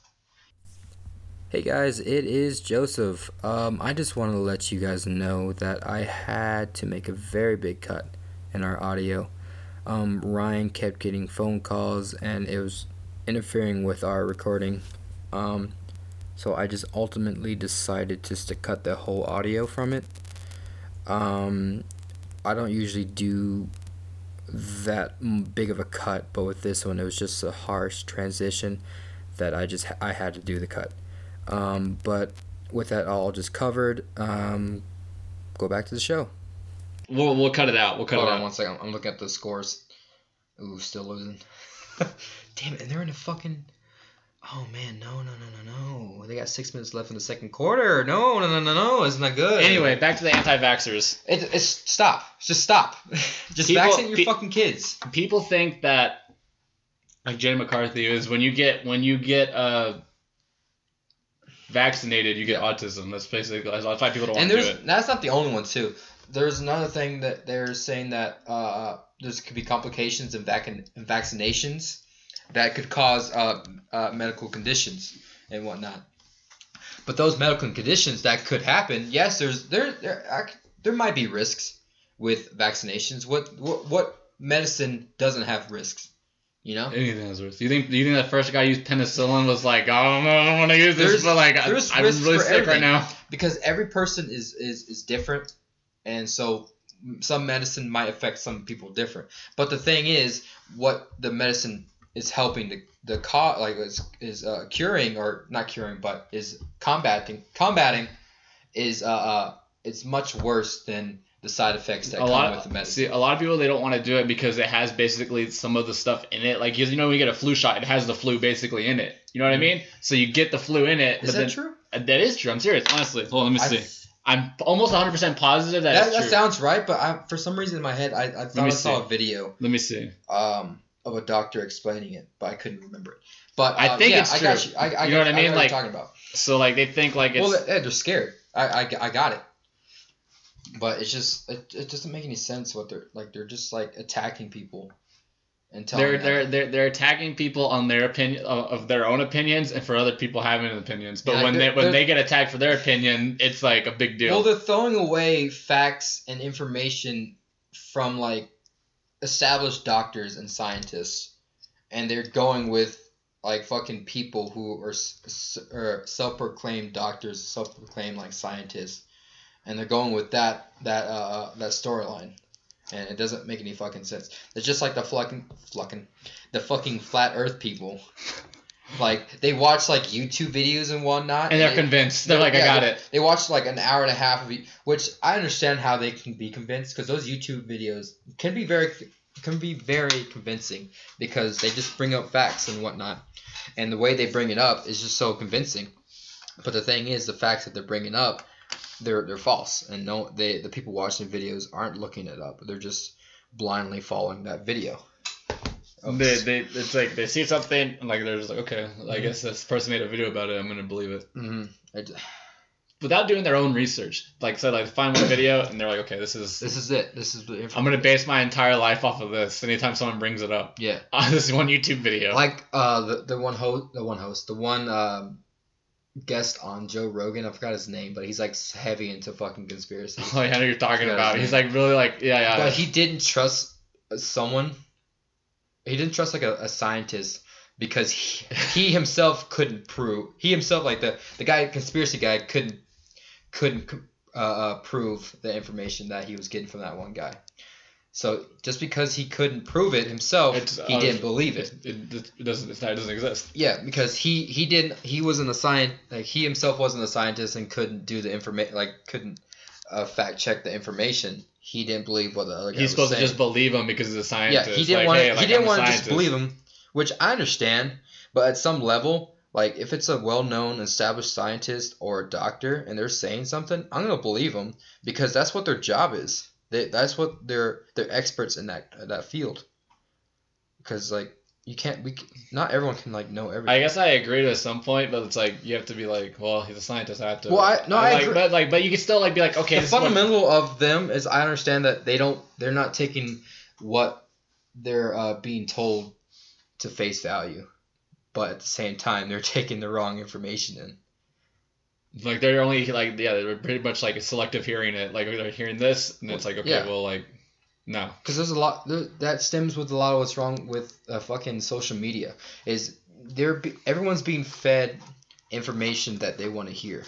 Hey guys, it is Joseph. Um, I just wanted to let you guys know that I had to make a very big cut in our audio. Um, Ryan kept getting phone calls and it was interfering with our recording. Um, so I just ultimately decided just to cut the whole audio from it. Um, I don't usually do that big of a cut, but with this one, it was just a harsh transition that I just I had to do the cut. Um, but with that all just covered, um, go back to the show. We'll we'll cut it out. We'll cut Hold it on out. one second. I'm looking at the scores. Ooh, still losing. Damn it! And they're in the fucking. Oh man, no, no, no, no, no! They got six minutes left in the second quarter. No, no, no, no, no! It's not that good. Anyway, back to the anti-vaxxers. it, it's stop. Just stop. Just People- vaccinate your pe- fucking kids. People think that like Jenny McCarthy is when you get when you get uh vaccinated, you get autism. That's basically that's why people don't And want to do there's it. that's not the only one too. There's another thing that they're saying that uh, there's could be complications in, vac- in vaccinations that could cause uh, uh, medical conditions and whatnot. But those medical conditions that could happen, yes, there's there there there might be risks with vaccinations. What what, what medicine doesn't have risks? You know. Anything has risk. Do you think? Do you think that first guy used penicillin was like, I don't know, I don't want to use this, There's- but like, I, I'm risks really sick right now. because every person is is is different and so some medicine might affect some people different but the thing is what the medicine is helping the the co- like is is uh, curing or not curing but is combating combating is uh, uh it's much worse than the side effects that a come lot with the medicine see a lot of people they don't want to do it because it has basically some of the stuff in it. Like you know when you get a flu shot, it has the flu basically in it. You know what I mean? So you get the flu in it. is but that then, true Uh, That is true. I'm serious. Honestly, hold on. Let me I- see. I'm almost 100 percent positive that, that, that sounds right but I, for some reason in my head I, I thought I saw a video Let me see. um, of a doctor explaining it, but I couldn't remember it. But I uh, think yeah, it's I got true. you. I, I You know what I mean? know Like, talking about. So like they think like it's Well, they, they're scared. I, I, I got it. But it's just it, it doesn't make any sense what they're like. They're just like attacking people and telling they're they're they're they're attacking people on their opinion of, of their own opinions and for other people having opinions. But Yeah, when they when they get attacked for their opinion, it's like a big deal. Well, they're throwing away facts and information from like established doctors and scientists, and they're going with like fucking people who are, are self-proclaimed doctors, self-proclaimed like scientists, and they're going with that that uh that storyline, and it doesn't make any fucking sense. It's just like the fucking fucking the fucking flat Earth people. Like they watch like YouTube videos and whatnot, and they're they- convinced. They're like, I got they- it. They watch like an hour and a half of it, which I understand how they can be convinced because those YouTube videos can be very can be very convincing because they just bring up facts and whatnot, and the way they bring it up is just so convincing. But the thing is, the facts that they're bringing up, they're they're false, and no, they the people watching videos aren't looking it up. They're just blindly following that video. They, they it's like they see something and like they're just like okay I Mhm. guess this person made a video about it I'm gonna believe it mhm. I d- without doing their own research like so like find one video and they're like okay this is This is it. This is the. I'm gonna base my entire life off of this anytime someone brings it up Yeah. on this one YouTube video like uh the, the one host the one host the one um guest on Joe Rogan I forgot his name but he's like heavy into fucking conspiracy oh yeah I know you're talking Yeah, about he's like really like yeah yeah but he didn't trust someone he didn't trust like a, a scientist because he, he himself couldn't prove he himself like the the guy conspiracy guy couldn't couldn't uh, uh, prove the information that he was getting from that one guy. So just because he couldn't prove it himself It's, he didn't believe it. it, it, it doesn't it's not, it doesn't exist. Yeah, because he he didn't he wasn't a science like he himself wasn't a scientist and couldn't do the information like couldn't uh, fact check the information. He didn't believe what the other guy he's supposed to just believe him because he's a scientist. yeah he didn't like, want hey, to, like, he didn't I'm want to just believe him, which I understand. But at some level, like if it's a well-known established scientist or a doctor and they're saying something, I'm gonna believe them because that's what their job is. They, that's what they're they're experts in that that field. Because like you can't we not everyone can like know everything. I guess I agree to some point, but it's like you have to be like, well, he's a scientist. I have to. Well, I- no, I like, agree. But like, but you can still like be like, okay, the this is what- fundamental of them is I understand that they don't they're not taking what they're uh, being told to face value, but at the same time they're taking the wrong information in. Like they're only like yeah, they're pretty much like selective hearing it. Like they're hearing this, and it's like okay, Yeah. well like no. because there's a lot that stems with a lot of what's wrong with uh, fucking social media is they're be, everyone's being fed information that they want to hear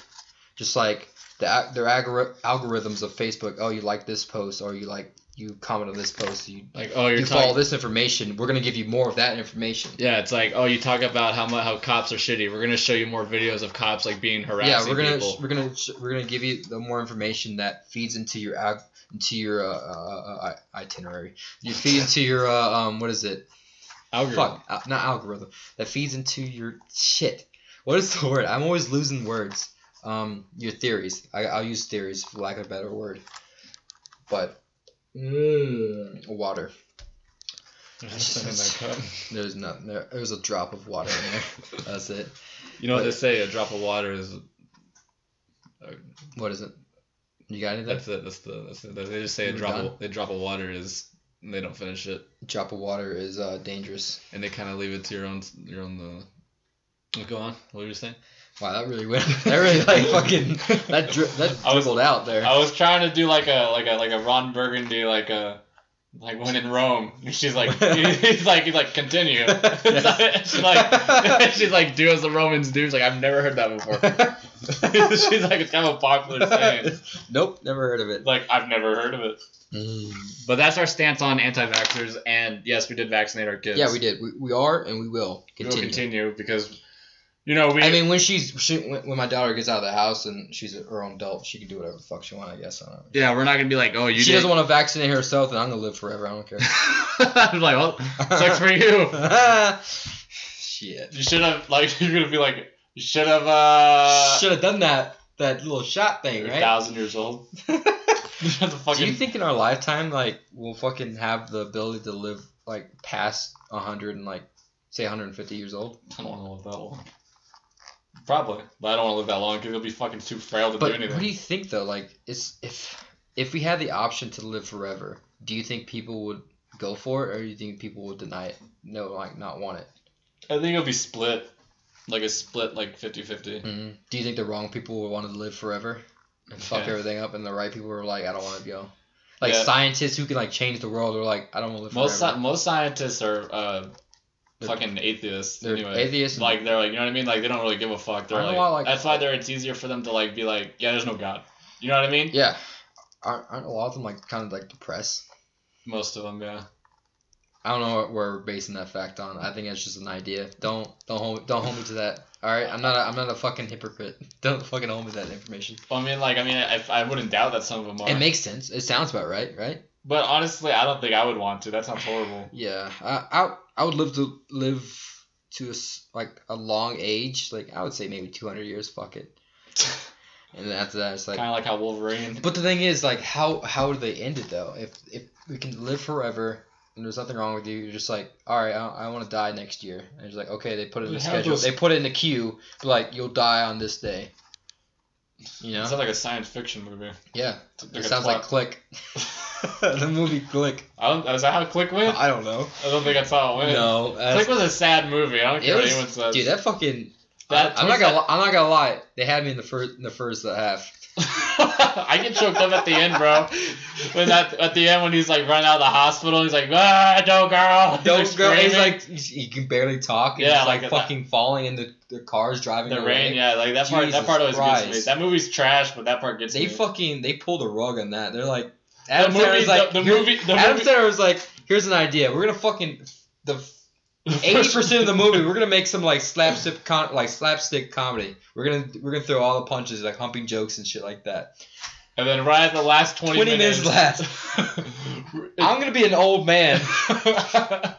just like the their algori- algorithms of facebook oh you like this post or you like you comment on this post you Like oh you're you follow this information we're going to give you more of that information Yeah, it's like oh you talk about how how cops are shitty. We're gonna show you more videos of cops like being harassing yeah we're gonna people. we're gonna sh- we're gonna give you the more information that feeds into your ag- into your uh, uh, uh, itinerary you feed into your uh, um what is it Algorithm. Fuck, uh, not algorithm. That feeds into your shit. What is the word? I'm always losing words. Um, your theories. I, I'll use theories for lack of a better word. But mm, water. There's nothing in that cup. There's nothing there. There's a drop of water in there. That's it. You know what they say? A drop of water is. What is it? You got anything? That's it. That's the. That's it. They just say a drop. done? Of, a drop of water is. And they don't finish it, drop of water is uh, dangerous. and they kind of leave it to your own. Your own. Uh, go on. What were you saying? Wow, that really went. That really like fucking. That dri- that I was- dribbled out there. I was trying to do like a like a like a Ron Burgundy like a like when in Rome. She's like he's like he's like continue. she's like she's like do as the Romans do. She's like I've never heard that before. she's like it's kind of a popular saying. nope, never heard of it. Like I've never heard of it. Mm. But that's our stance on anti-vaxxers, and yes, we did vaccinate our kids. Yeah, we did. We, we are and we will We will continue. continue because you know we. I mean, when she's she, when, my daughter gets out of the house and she's her own adult, she can do whatever the fuck she wants. I guess. I don't know. yeah, we're not gonna be like, oh, you. she did. doesn't want to vaccinate herself, and I'm gonna live forever. I don't care. I'm like, well, sucks for you. Shit. You should have like you're gonna be like you should have uh. Should have done that that little shot thing, You're a right? thousand years old. Fucking. Do you think in our lifetime, like, we'll fucking have the ability to live like past 100 and like say 150 years old? I don't to live that long. Probably, but I don't want to live that long because you'll be fucking too frail to But do anything. what do you think though? Like, it's if if we had the option to live forever, do you think people would go for it, or do you think people would deny it? No, like not want it. I think it'll be split, like a split, like 50-50. hmm Do you think the wrong people would want to live forever and fuck Yeah. everything up, and the right people are like, I don't want to go. Like Yeah. scientists who can like change the world are like, I don't want to live Most forever. sci- most scientists are uh, fucking atheists. They're anyway. atheists. Like they're like you know what I mean. Like they don't really give a fuck. They're like, why, like- that's why they're it's easier for them to like be like yeah there's no god. You know what I mean? yeah, aren't, aren't a lot of them like kind of like depressed? Most of them, yeah. I don't know what we're basing that fact on. I think it's just an idea. Don't don't hold don't hold me to that. All right, I'm not a, I'm not a fucking hypocrite. Don't fucking hold me to that information. Well, I mean, like I mean, I, I wouldn't doubt that some of them are. It makes sense. It sounds about right, right? but honestly, I don't think I would want to. That sounds horrible. Yeah, I I, I would live to live to a like a long age. Like I would say maybe 200 years. Fuck it. And then after that, it's like. kind of like how Wolverine. But the thing is, like, how how do they end it though? If if we can live forever and there's nothing wrong with you, you're just like, all right, I, I want to die next year. And it's like, okay, they put it in the schedule. those- They put it in the queue. Like, you'll die on this day. You know? It sounds like a science fiction movie. Yeah. Like It sounds like Click. the movie Click. I don't. Is that how Click went? I don't know. I don't think that's how it went. No. Click was a sad movie. I don't care what was- anyone says. Dude, that fucking. That- I, am not gonna. li- I'm not gonna lie. They had me in the first in the first half. I get choked up at the end, bro. When that at the end when he's like running out of the hospital, he's like, ah, no girl. He's, Don't like, go. He's like he can barely talk. And Yeah, he's like, like that- fucking falling in the, the cars driving the away. rain, yeah, like that part. that part always gets me. That movie's trash, but that part gets They me. They fucking they pulled a rug on that. They're like Adam movie- Sandler's like the- the movie- the Adam movie- Sandler was like, here's an idea. We're gonna fucking the eighty percent of the movie. We're gonna make some like slapstick con- like slapstick comedy. We're gonna we're gonna throw all the punches like humping jokes and shit like that. and then right at the last twenty, 20 minutes left. I'm gonna be an old man.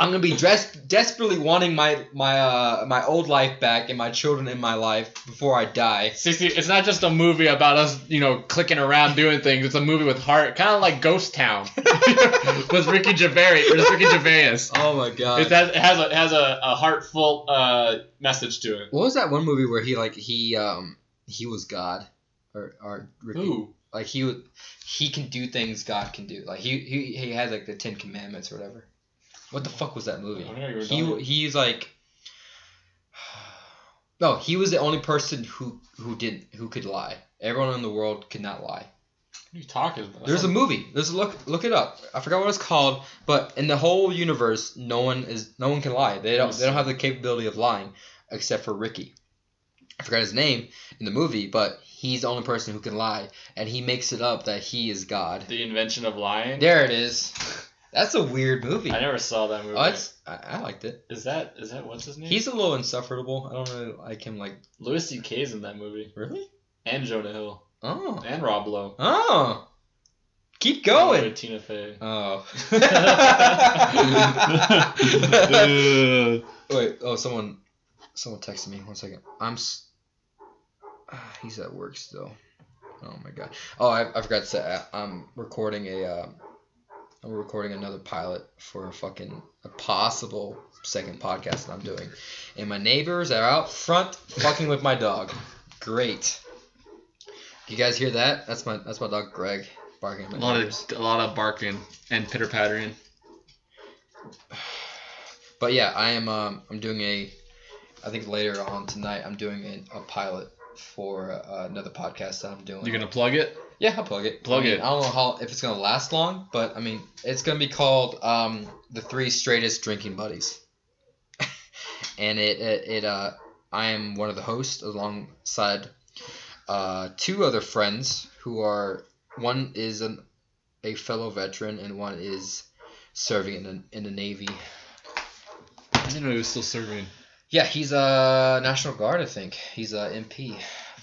I'm gonna be dressed desperately wanting my my uh my old life back and my children in my life before I die. See, see, it's not just a movie about us, you know, clicking around doing things. It's a movie with heart, kind of like Ghost Town with Ricky Gervais. Or Ricky Gervais. Oh my god. It has, it has a it has a, a heartful uh, message to it. What was that one movie where he like he um he was God or or Ricky, Ooh, like he would he can do things God can do like he he he had like the Ten Commandments or whatever. What the fuck was that movie? I don't know, you were He he's like No, he was the only person who who did who could lie. Everyone in the world could not lie. What are you talking about? There's a movie. There's a look look it up. I forgot what it's called, but in the whole universe, no one is no one can lie. They don't they don't have the capability of lying except for Ricky. I forgot his name in the movie, but he's the only person who can lie, and he makes it up that he is God. the invention of lying. There it is. That's a weird movie. I never saw that movie. Oh, it's, I, I liked it. Is that is that what's his name? He's a little insufferable. I don't really like him. Like Louis C.K.'s in that movie, really? and Jonah Hill, Oh, and Rob Lowe. oh. Keep going. Tina Fey. Oh. Wait. Oh, someone, someone texted me. One second. I'm. S- Ah, he's at work still. Oh my god. Oh, I, I forgot to say. I, I'm recording a. Uh, I'm recording another pilot for a fucking a possible second podcast that I'm doing, and my neighbors are out front fucking with my dog. Great. You guys hear that? That's my that's my dog Greg barking at my a lot neighbors. of a lot of barking and pitter pattering. But yeah, I am. Um, I'm doing a. I think later on tonight, I'm doing a, a pilot for uh, another podcast that I'm doing. You're gonna plug it? Yeah, I'll plug it. Plug I mean, it. I don't know how if it's gonna last long, but I mean, it's gonna be called um, the three straightest drinking buddies. and it, it it uh, I am one of the hosts alongside uh, two other friends who are one is an a fellow veteran and one is serving in the, in the navy. I didn't know he was still serving. Yeah, he's a National Guard, I think. He's a MP.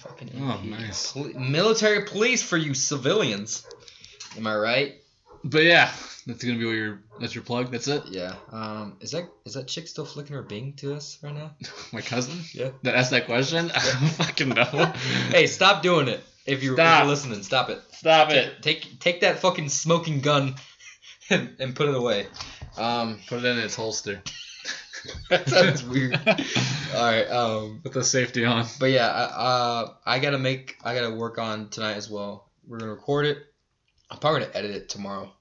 Fucking. Oh, nice. Poli- military police for you civilians. Am I right? But yeah, that's gonna be what your that's your plug. That's it. Yeah. Um. Is that is that chick still flicking her Bing to us right now? My cousin. Yeah. That asked that question. I don't fucking know. hey, stop doing it. If you're, if you're listening, stop it. Stop it. Take take that fucking smoking gun and, and put it away. Um. Put it in its holster. that sounds weird. All right. Um. Put the safety on. But yeah, I- uh, I gotta make, I gotta work on tonight as well. We're gonna record it. I'm probably gonna edit it tomorrow,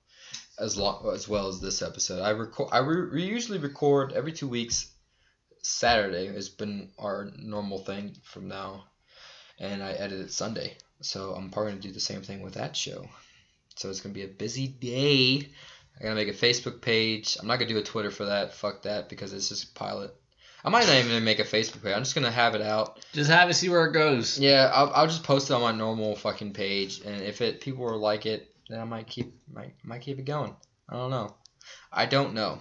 as long as well as this episode. I record, I re- we usually record every two weeks. Saturday has been our normal thing from now, and I edit it Sunday. So I'm probably gonna do the same thing with that show. So it's gonna be a busy day. I gotta make a Facebook page. I'm not gonna do a Twitter for that. Fuck that because it's just a pilot. I might not even make a Facebook page. I'm just gonna have it out. Just have it see where it goes. Yeah, I'll, I'll just post it on my normal fucking page, and if it people will like it, then I might keep might might keep it going. I don't know. I don't know.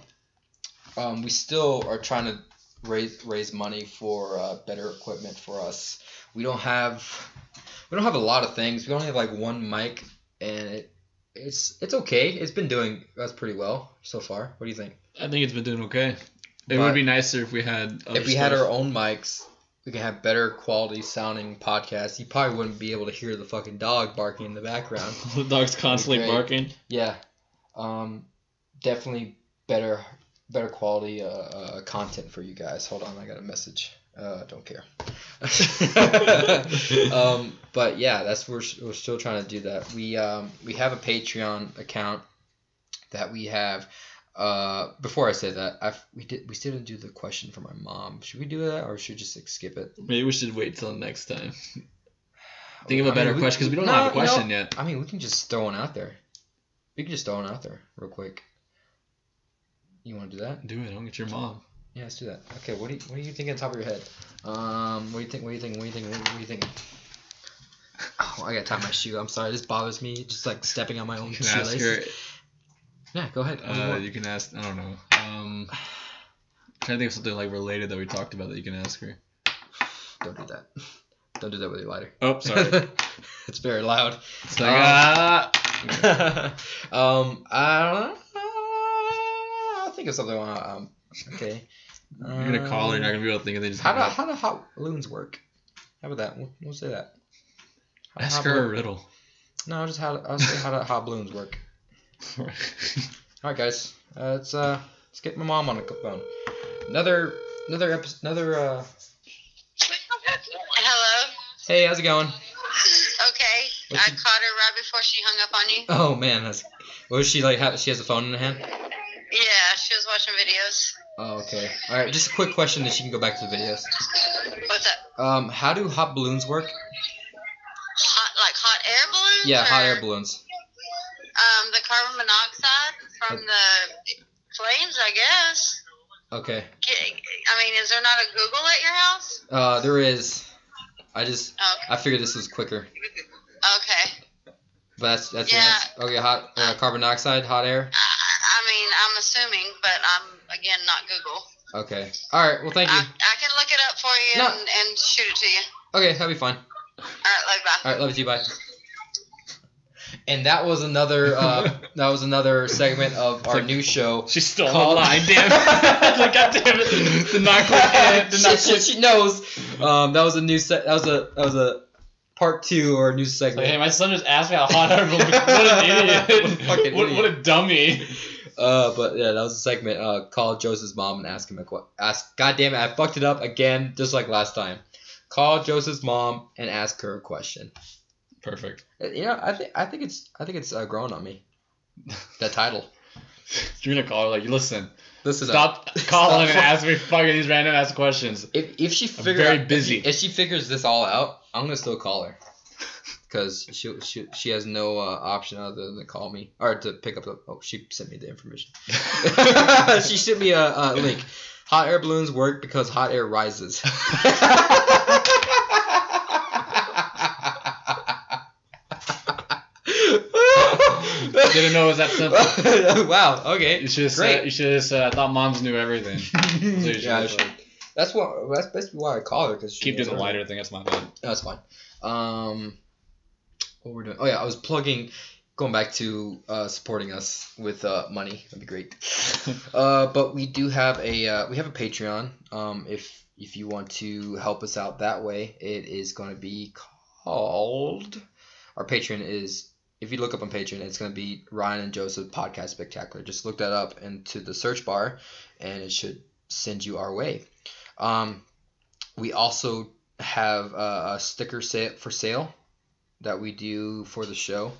Um, we still are trying to raise raise money for uh, better equipment for us. We don't have we don't have a lot of things. We only have like one mic, and it it's it's okay. It's been doing us pretty well so far. What do you think? I think it's been doing okay. It But- would be nicer if we had. If we had our own mics, we can have better quality sounding podcasts. You probably wouldn't be able to hear the fucking dog barking in the background. the dog's constantly barking. Yeah, um, definitely better better quality uh, uh, content for you guys. Hold on, I got a message. Uh, don't care. um, but yeah, that's we're we're still trying to do that. We um we have a Patreon account that we have. Uh, before I say that, I we did we still didn't do the question for my mom. Should we do that or should we just like, skip it? Maybe we should wait till next time. Think of I a better mean, question because we don't no, have a question no. yet. I mean, we can just throw one out there. We can just throw one out there real quick. You want to do that? Do it. Don't get your mom. Yeah, let's do that. Okay, what do you what do you think on top of your head? Um, what do you think? What do you think? What do you think? What do you think? Oh, I gotta tie my shoe. I'm sorry. This bothers me. Just like stepping on my own You can ask her. shoelaces. Yeah, go ahead. You Uh, you can ask. I don't know. Um, trying to think of something like related that we talked about that you can ask her. Don't do that. Don't do that with your lighter. Oh, sorry. it's very loud. It's like, ah. um, I don't know. I'll think of something. Um, okay. You're gonna call her. You're not gonna be able to think of things. How do how do hot balloons work? How about that? We'll, we'll say that. How Ask hot her a riddle. No, just how I'll say how do hot balloons work. All right, guys. Uh, let's uh let's get my mom on the phone. Another another episode. Another uh. Hello. Hey, how's it going? Okay. What's I your- caught her right before she hung up on you. Oh man, that's. Was she like? Have, she has a phone in her hand. Yeah, she was watching videos. Oh, okay. All right. Just a quick question, that you can go back to the videos. What's that? Um, how do hot balloons work? Hot, like hot air balloons? Yeah, hot air balloons. Um, the carbon monoxide from the flames, I guess. Okay. I mean, is there not a Google at your house? Uh, there is. I just Okay. I figured this was quicker, Okay. but that's that's your answer. Okay, hot uh, carbon dioxide, hot air. I, I mean, I'm assuming, but I'm again not Google. Okay. All right. Well, thank you. I, I can look it up for you No. and, and shoot it to you. Okay, that'll be fine. All right, love you, bye. All right, love you. Bye. And that was another uh, that was another segment of our like- new show. She stole Called- the line, damn. like, God damn it. The not click in. Did not she, click. she, she knows. Um, that was a new set. that was a that was a part two or a new segment. Like, hey, my son just asked me how hot I balloon. What an idiot. What a fucking what, idiot. what a dummy. Uh, but yeah, that was a segment. Uh, call Joseph's mom and ask him a question. Ask. God damn it, I fucked it up again, just like last time. Call Joseph's mom and ask her a question. Perfect. Uh, You know, I think I think it's I think it's uh, growing on me. That title. You're gonna call her like, listen, Listen up. stop calling and ask me fucking these random ass questions. If if she figures very out, busy. If she, if she figures this all out, I'm gonna still call her. Cause she she, she has no uh, option other than to call me or to pick up the. Oh, she sent me the information. she sent me a, a link. Hot air balloons work because hot air rises. Didn't know it was that simple. wow. Okay. You should have said. You should have said. I thought moms knew everything. So you should yeah, have that's what. That's basically why I call her because keep doing the lighter thing. That's my bad. That's fine. Um, what we're doing? Oh yeah, I was plugging. Going back to uh, supporting us with uh, money, that'd be great. uh, but we do have a uh, we have a Patreon. Um, if if you want to help us out that way, it is going to be called. Our Patreon is if you look up on Patreon, it's going to be Ryan and Joseph Podcast Spectacular. Just look that up into the search bar, and it should send you our way. Um, we also have a, a sticker set for sale that we do for the show.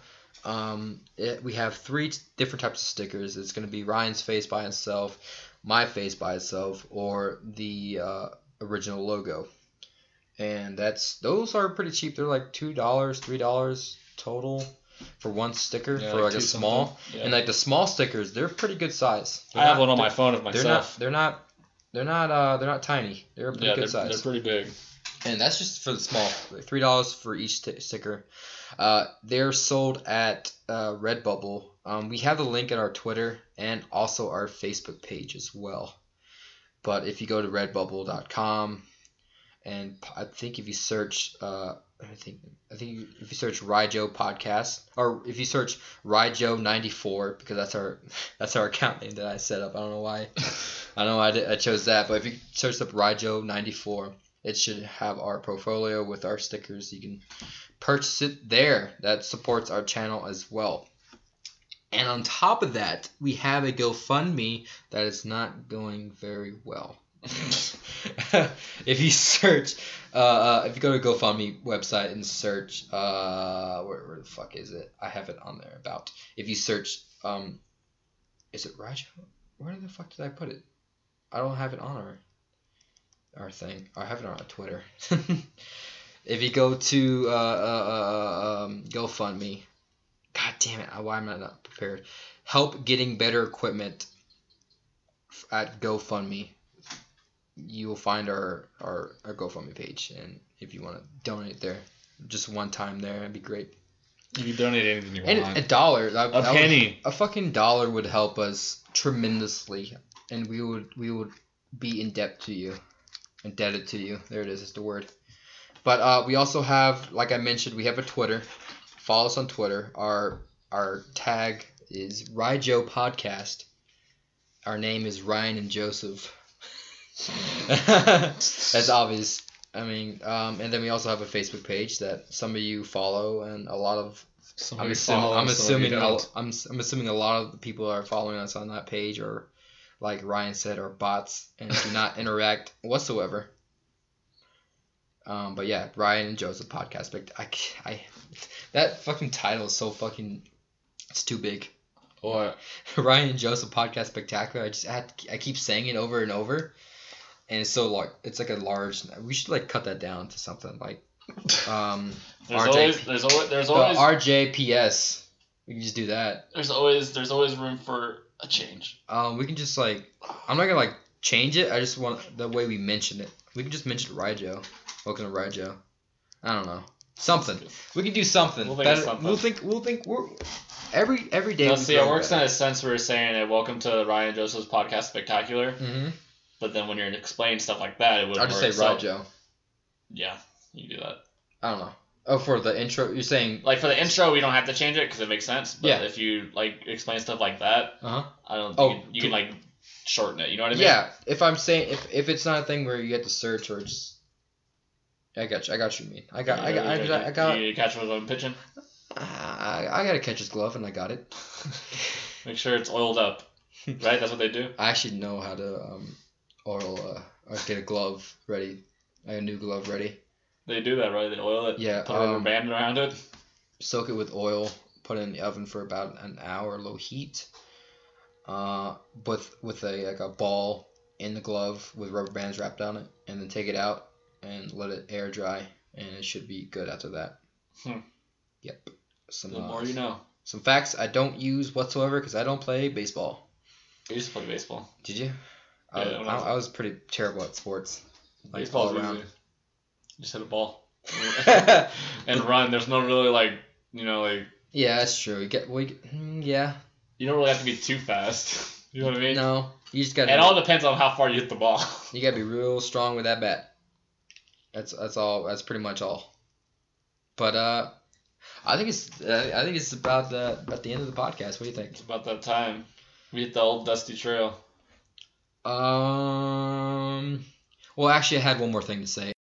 Um, it, we have three t- different types of stickers. It's going to be Ryan's face by itself, my face by itself, or the uh, original logo. And that's those are pretty cheap. They're like two dollars, three dollars total for one sticker Yeah, for like like a small. Yeah. And like the small stickers, they're pretty good size. They're I have not- one on my phone of They're myself. not. They're not. They're not. Uh, they're not tiny. They're a pretty yeah, good they're, size. they're pretty big. And that's just for the small. Three dollars for each sti sticker. Uh, they're sold at uh, Redbubble. Um, we have the link in our Twitter and also our Facebook page as well. But if you go to redbubble.com and i think if you search, uh, I think I think if you search Ryjo podcast or if you search Ryjo94 because that's our that's our account name that I set up. I don't know why. I don't know why I, did, I chose that, but if you search up Ryjo94, it should have our portfolio with our stickers. You can purchase it there. That supports our channel as well. And on top of that, we have a GoFundMe that is not going very well. if you search, uh, uh, if you go to GoFundMe website and search, uh, where, where the fuck is it? I have it on there about. If you search, um, is it Raja? Where the fuck did I put it? I don't have it on our our thing. I have it on Twitter. if you go to uh, uh, uh, um, GoFundMe, God damn it! Why am I not prepared? Help getting better equipment at GoFundMe. You will find our, our, our GoFundMe page, and if you want to donate there, just one time there, it'd be great. If you can donate anything you And want. a dollar, that, a that would- penny. a fucking dollar would help us tremendously, and we would we would be in debt to you, indebted to you. There it is, it's the word. But uh, we also have, like I mentioned, we have a Twitter. Follow us on Twitter. Our our tag is Ryjo Podcast. Our name is Ryan and Joseph. That's obvious. I mean, um, and then we also have a Facebook page that some of you follow, and a lot of Some I'm assuming, follow, I'm assuming, I'm, I'm assuming a lot of the people are following us on that page, or like Ryan said, are bots and do not interact whatsoever. Um, but yeah, Ryan and Joseph podcast. But I that fucking title is so fucking, it's too big. Or Ryan and Joseph podcast spectacular. I just I, to, I keep saying it over and over, and it's so like it's like a large. We should like cut that down to something like um There's RJ always there's always there's the always RJPS. We can just do that. there's always there's always room for a change. Um, we can just like I'm not gonna like change it. I just want the way we mention it. We can just mention Ryjo. Welcome to Ryjo. I don't know something. We can do something. We'll think of That- something. We'll think. We'll think. We're every every day. Now, we see, it works better. in a sense where you're saying, hey, "Welcome to Ryan Joseph's podcast spectacular," Mhm. but then when you're explaining stuff like that, it would. I'll just say Ryjo. Yeah, you do that. I don't know. Oh, for the intro, you're saying Like for the intro, we don't have to change it because it makes sense. But Yeah. if you like explain stuff like that, Uh huh. I don't. Oh, you, can, like shorten it. You know what I mean? Yeah, if I'm saying if, if it's not a thing where you get to search or just, I got you. I got you mean. I got I got I got I got You catch what I'm pitching. I, I got to catch his glove and I got it. Make sure it's oiled up. Right, that's what they do. I actually know how to um oil uh or get a glove ready, like a new glove ready. They do that, right? They oil it. Yeah, Put a rubber um, band around it. Soak it with oil. Put it in the oven for about an hour, low heat. Uh, with with a like a ball in the glove with rubber bands wrapped on it, and then take it out and let it air dry, and it should be good after that. Hmm. Yep. Some The uh, more you know. some facts I don't use whatsoever because I don't play baseball. I used to play baseball. Did you? I, Yeah, I I, was- I was pretty terrible at sports. Like Baseball's all around. easy. Just hit a ball and run. There's no really like you know like yeah, that's true. You get, get mm, yeah. you don't really have to be too fast. You know what I mean? No, you just gotta. It all depends on how far you hit the ball. You gotta be real strong with that bat. That's that's all. That's pretty much all. But uh, I think it's uh, I think it's about the about the end of the podcast. What do you think? It's about that time. We hit the old dusty trail. Um. Well, actually, I had one more thing to say.